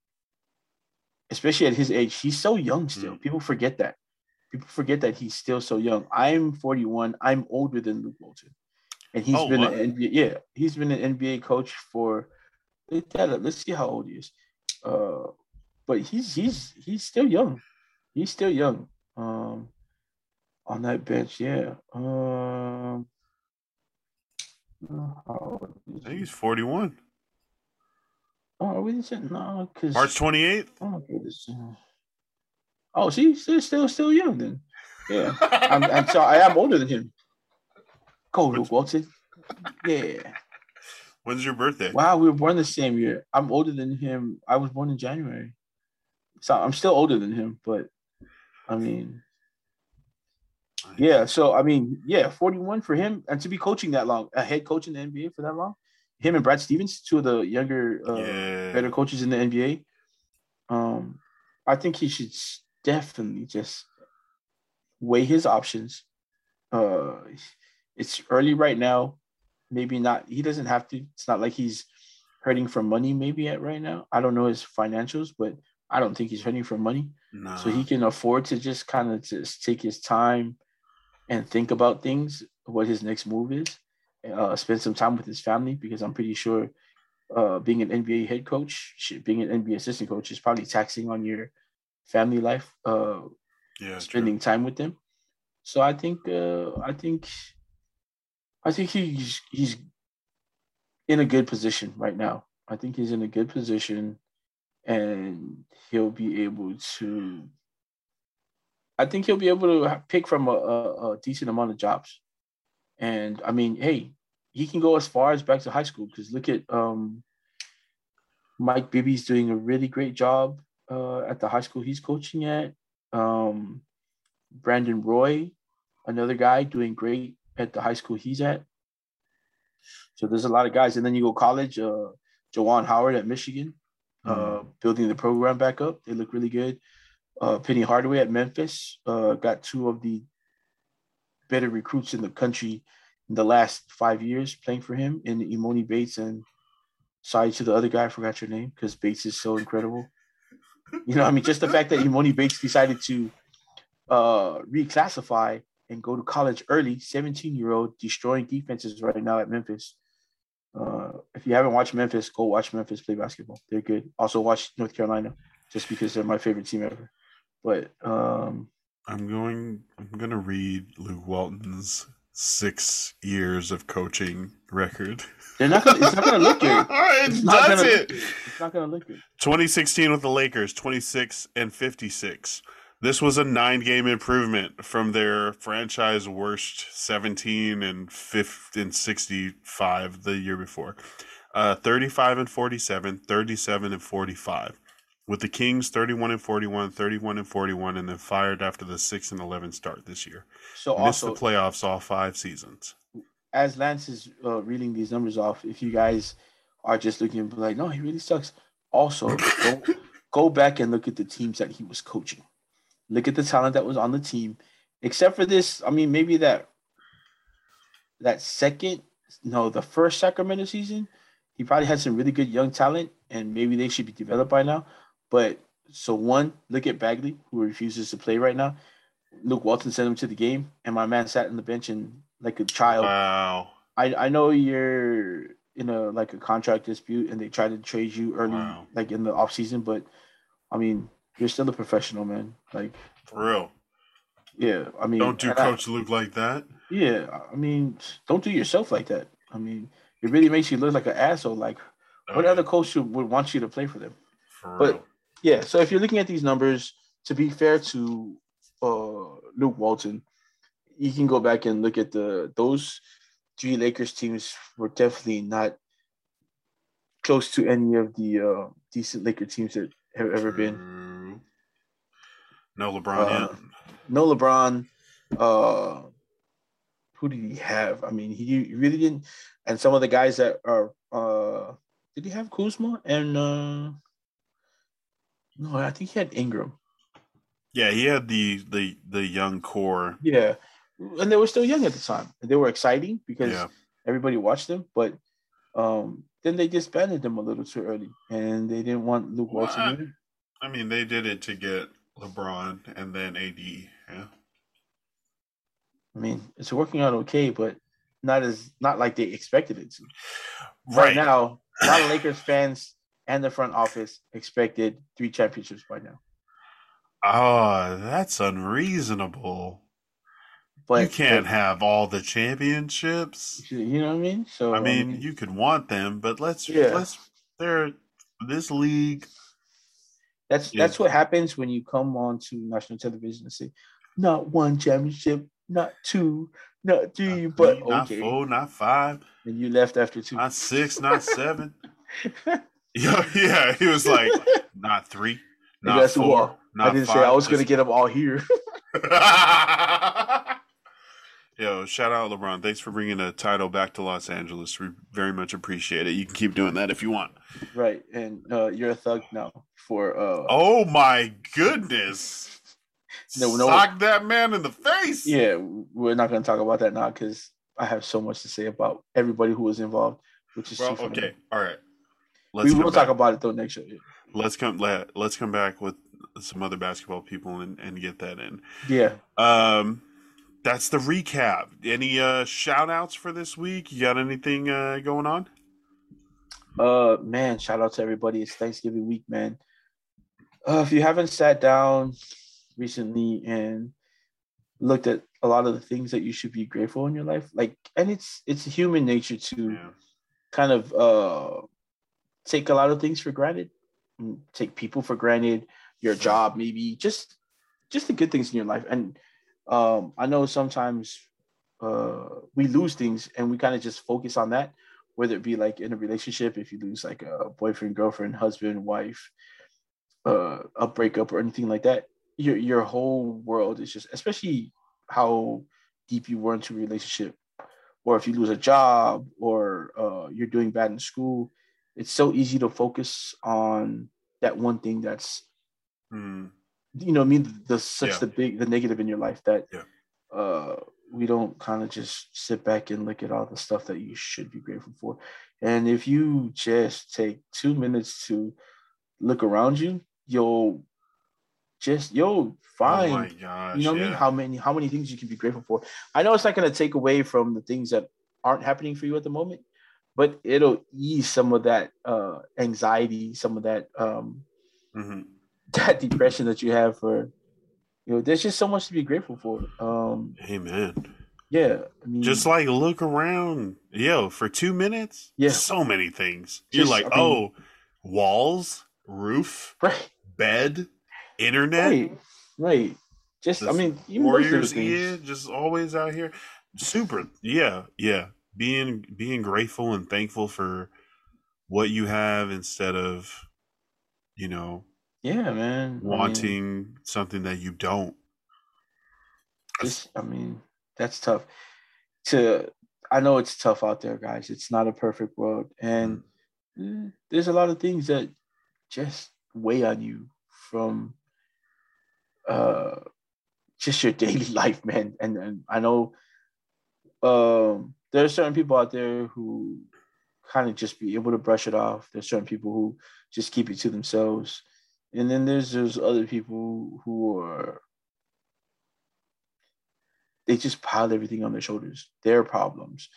especially at his age. He's so young still. Mm. People forget that. People forget that he's still so young. I'm 41. I'm older than Luke Walton, and he's Oh, been what? an NBA. Yeah, he's been an NBA coach for. Let's let's see how old he is. Uh, but he's he's he's still young. He's still young. Um, on that bench, yeah. Um, uh, how old is I think he's forty one. Oh, we didn't say no because March twenty eighth. Oh. Oh, see, still, still, still young then. Yeah, I'm, I'm sorry, I am older than him. Go, Luke Walton. Yeah. When's your birthday? Wow, we were born the same year. I'm older than him. I was born in January, so I'm still older than him. But I mean, yeah. So I mean, yeah, 41 for him, and to be coaching that long, a head coach in the NBA for that long. Him and Brad Stevens, two of the younger, uh, yeah. better coaches in the NBA. Um, I think he should definitely just weigh his options. Uh, it's early right now. Maybe not. He doesn't have to. It's not like he's hurting for money. Maybe at right now. I don't know his financials, but I don't think he's hurting for money. Nah. So he can afford to just kind of just take his time and think about things, what his next move is. Uh, spend some time with his family because I'm pretty sure uh, being an NBA head coach, being an NBA assistant coach is probably taxing on your family life. Uh, yeah, true. spending time with them. So I think uh, I think I think he's he's in a good position right now. I think he's in a good position and he'll be able to I think he'll be able to pick from a, a, a decent amount of jobs. And I mean, hey, he can go as far as back to high school because look at um, Mike Bibby's doing a really great job uh, at the high school he's coaching at. Um, Brandon Roy, another guy doing great at the high school he's at. So there's a lot of guys, and then you go college. Uh, Juwan Howard at Michigan, uh, building the program back up. They look really good. Uh, Penny Hardaway at Memphis uh, got two of the better recruits in the country in the last five years playing for him in Emoni Bates and sorry to the other guy, I forgot your name because Bates is so incredible. You know, I mean, just the fact that Emoni Bates decided to uh, reclassify and go to college early, 17 year old, destroying defenses right now at Memphis. Uh, if you haven't watched Memphis, go watch Memphis play basketball. They're good. Also, watch North Carolina just because they're my favorite team ever. But um, I'm going. I'm gonna read Luke Walton's six years of coaching record. they're not. Gonna, it's not going to look good. it It's not does gonna it. It's not going to look good. 2016 with the Lakers, 26 and 56. This was a nine-game improvement from their franchise worst 17 and 5 and 65 the year before. Uh, 35 and 47, 37 and 45. With the Kings 31 and 41, 31 and 41, and then fired after the 6 and 11 start this year. So Missed also, the playoffs all five seasons. as Lance is uh, reading these numbers off, if you guys are just looking and be like, no, he really sucks. Also, go, go back and look at the teams that he was coaching. Look at the talent that was on the team. Except for this, I mean, maybe that that second, no, the first Sacramento season, he probably had some really good young talent, and maybe they should be developed by now. But so one, look at Bagley, who refuses to play right now. Luke Walton sent him to the game, and my man sat in the bench and like a child. Wow. I I know you're in a like a contract dispute and they try to trade you early Wow. like in the off season, but I mean you're still a professional man. Like For real. yeah, I mean Don't do and I- Coach Luke like that. yeah, I mean don't do yourself like that. I mean it really makes you look like an asshole. Like what other coach would, would want you to play for them? For but- real. Yeah, so if you're looking at these numbers, to be fair to uh, Luke Walton, you can go back and look at the those three Lakers teams were definitely not close to any of the uh, decent Laker teams that have ever been. No LeBron Uh, yet. No LeBron. Uh, who did he have? I mean, he really didn't. And some of the guys that are, uh, did he have Kuzma and? uh No, I think he had Ingram. Yeah, he had the the the young core. Yeah, and they were still young at the time. They were exciting because Yeah. everybody watched them, but um, then they disbanded them a little too early, and they didn't want Luke Walton. What? in it. I mean, they did it to get LeBron and then AD. Yeah. I mean, it's working out okay, but not as not like they expected it to. Right, Right. now, a lot of Lakers fans and the front office expected three championships by now. Oh, that's unreasonable. But you can't have all the championships. you know what I mean? So I mean, you could want them, but let's Yeah. let's they're this league. that's yeah. that's what happens when you come on to national television and say, not one championship, not two, not three, not but three, not four, not five, And you left after two. not six, not seven. Yeah, yeah. He was like, not three, not four, not I didn't five. say I was going to get them all here. Yo, shout out LeBron. Thanks for bringing a title back to Los Angeles. We very much appreciate it. You can keep doing that if you want. right. And uh, you're a thug now for. Uh, Oh my goodness. No, no. Sock that man in the face. Yeah, we're not going to talk about that now because I have so much to say about everybody who was involved, which is Well, okay. All right. Let's we will back. talk about it though next show. let's come let, let's come back with some other basketball people and, and get that in. Yeah. Um that's the recap. Any uh shout outs for this week? You got anything uh going on? Uh, man, shout out to everybody. It's Thanksgiving week, man. Uh, if you haven't sat down recently and looked at a lot of the things that you should be grateful in your life, like, and it's it's human nature to Yeah. kind of uh take a lot of things for granted, take people for granted, your job, maybe just just the good things in your life. And um, I know sometimes uh, we lose things and we kind of just focus on that, whether it be like in a relationship, if you lose like a boyfriend, girlfriend, husband, wife, uh, a breakup or anything like that, your your whole world is just, especially how deep you were into a relationship, or if you lose a job or uh, you're doing bad in school, it's so easy to focus on that one thing that's Hmm. You know, I mean, the such Yeah. the big the negative in your life that Yeah. uh we don't kind of just sit back and look at all the stuff that you should be grateful for. And if you just take two minutes to look around you, you'll just you'll find oh gosh. you know what I mean? How many how many things you can be grateful for? I know it's not going to take away from the things that aren't happening for you at the moment, but it'll ease some of that uh, anxiety, some of that um, Mhm. that depression that you have for. You know, there's just so much to be grateful for. Um, Amen. yeah, I mean, Just like look around, yo, for two minutes. Yeah. so many things. You're like, I mean- oh, walls, roof, right, bed, internet. right, right. Just, I mean, even those Warriors, yeah, just always out here. Super, yeah, yeah. Being being grateful and thankful for what you have instead of, you know, Yeah, man. I mean, wanting something that you don't. Just, I mean, that's tough. To, I know it's tough out there, guys. It's not a perfect world, and eh, there's a lot of things that just weigh on you from, uh, just your daily life, man. And and I know, um, there are certain people out there who kind of just be able to brush it off. There's certain people who just keep it to themselves, and then there's those other people who are they just pile everything on their shoulders. Their problems.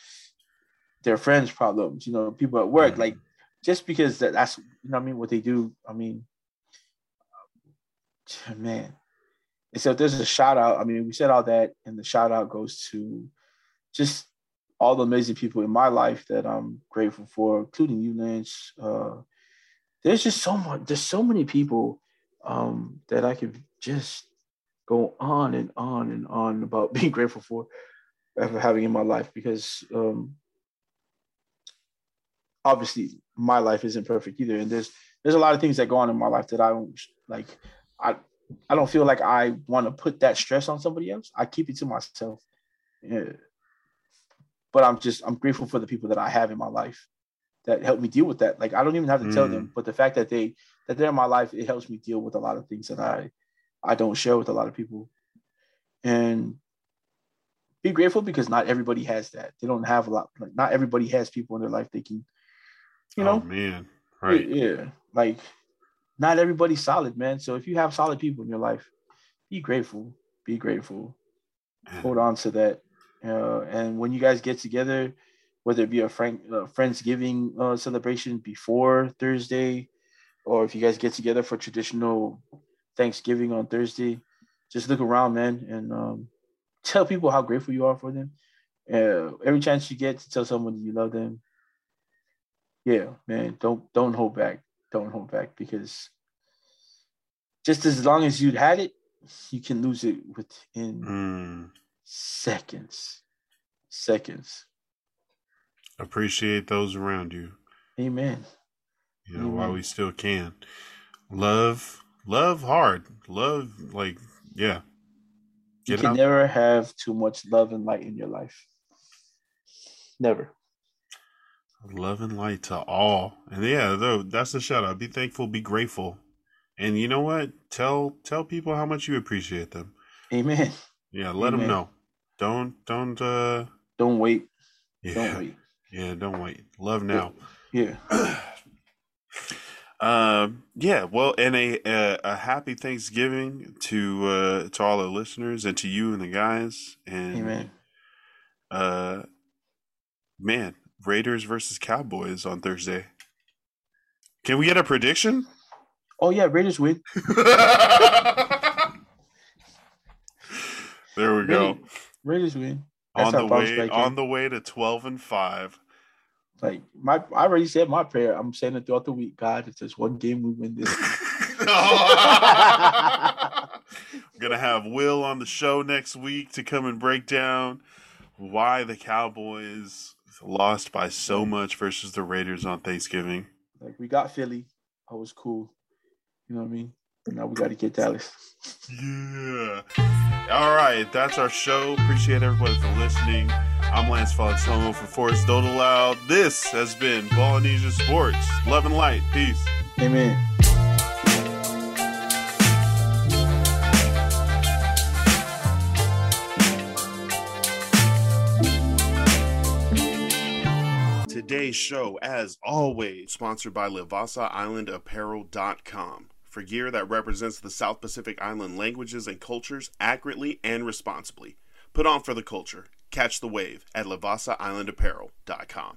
Their friends problems. You know people at work Mhm. like just because that, that's you know i mean what they do i mean man. And so if there's a shout out i mean we said all that and the shout out goes to just all the amazing people in my life that i'm grateful for including you lance uh, there's just so much there's so many people um, that i could just go on and on and on about being grateful for for having in my life because um, obviously my life isn't perfect either, and there's there's a lot of things that go on in my life that I don't like. I I don't feel like I want to put that stress on somebody else. I keep it to myself. Yeah. But I'm just I'm grateful for the people that I have in my life that help me deal with that. Like I don't even have to mm. tell them, mm. but the fact that they that they're in my life, it helps me deal with a lot of things that I I don't share with a lot of people. And be grateful because not everybody has that. They don't have a lot. Like not everybody has people in their life they can, you know. Oh man, right? Yeah, like not everybody's solid, man. So if you have solid people in your life, be grateful. Be grateful. Hold on to that. Uh, and when you guys get together, whether it be a friend uh, friendsgiving uh, celebration before Thursday, or if you guys get together for traditional Thanksgiving on Thursday, just look around, man, and um, tell people how grateful you are for them. Uh, every chance you get to tell someone you love them, yeah, man, don't don't hold back, don't hold back because just as long as you'd had it, you can lose it within mm. seconds. Seconds. Appreciate those around you. Amen. You know, Amen. while we still can. Love, love hard. Love, like, yeah. Get you can out. never have too much love and light in your life. Never. Love and light to all. And yeah, though, that's the shout out. Be thankful, be grateful. And you know what? Tell tell people how much you appreciate them. Amen. Yeah, let Amen. them know. Don't don't uh don't wait. Yeah. Don't wait. Yeah, don't wait. Love now. Yeah. um yeah, well, and a, a, a happy Thanksgiving to uh to all the listeners and to you and the guys and Amen. Uh man, Raiders versus Cowboys on Thursday. Can we get a prediction? Oh yeah, Raiders win. there we go. Raiders win. That's on the way on the way to twelve and five. Like my, I already said my prayer. I'm saying it throughout the week. God, if there's one game we win this. We're gonna have Will on the show next week to come and break down why the Cowboys lost by so much versus the Raiders on Thanksgiving. Like we got Philly. I was cool. You know what I mean? Now we got to get Dallas. Yeah. All right, that's our show. Appreciate everybody for listening. I'm Lance Fontomo for Forest Don't Allow. This has been Polynesia Sports. Love and light. Peace. Amen. Today's show, as always, sponsored by LivassaIslandApparel.com for gear that represents the South Pacific Island languages and cultures accurately and responsibly. Put on for the culture. Catch the wave at LivassaIslandApparel.com.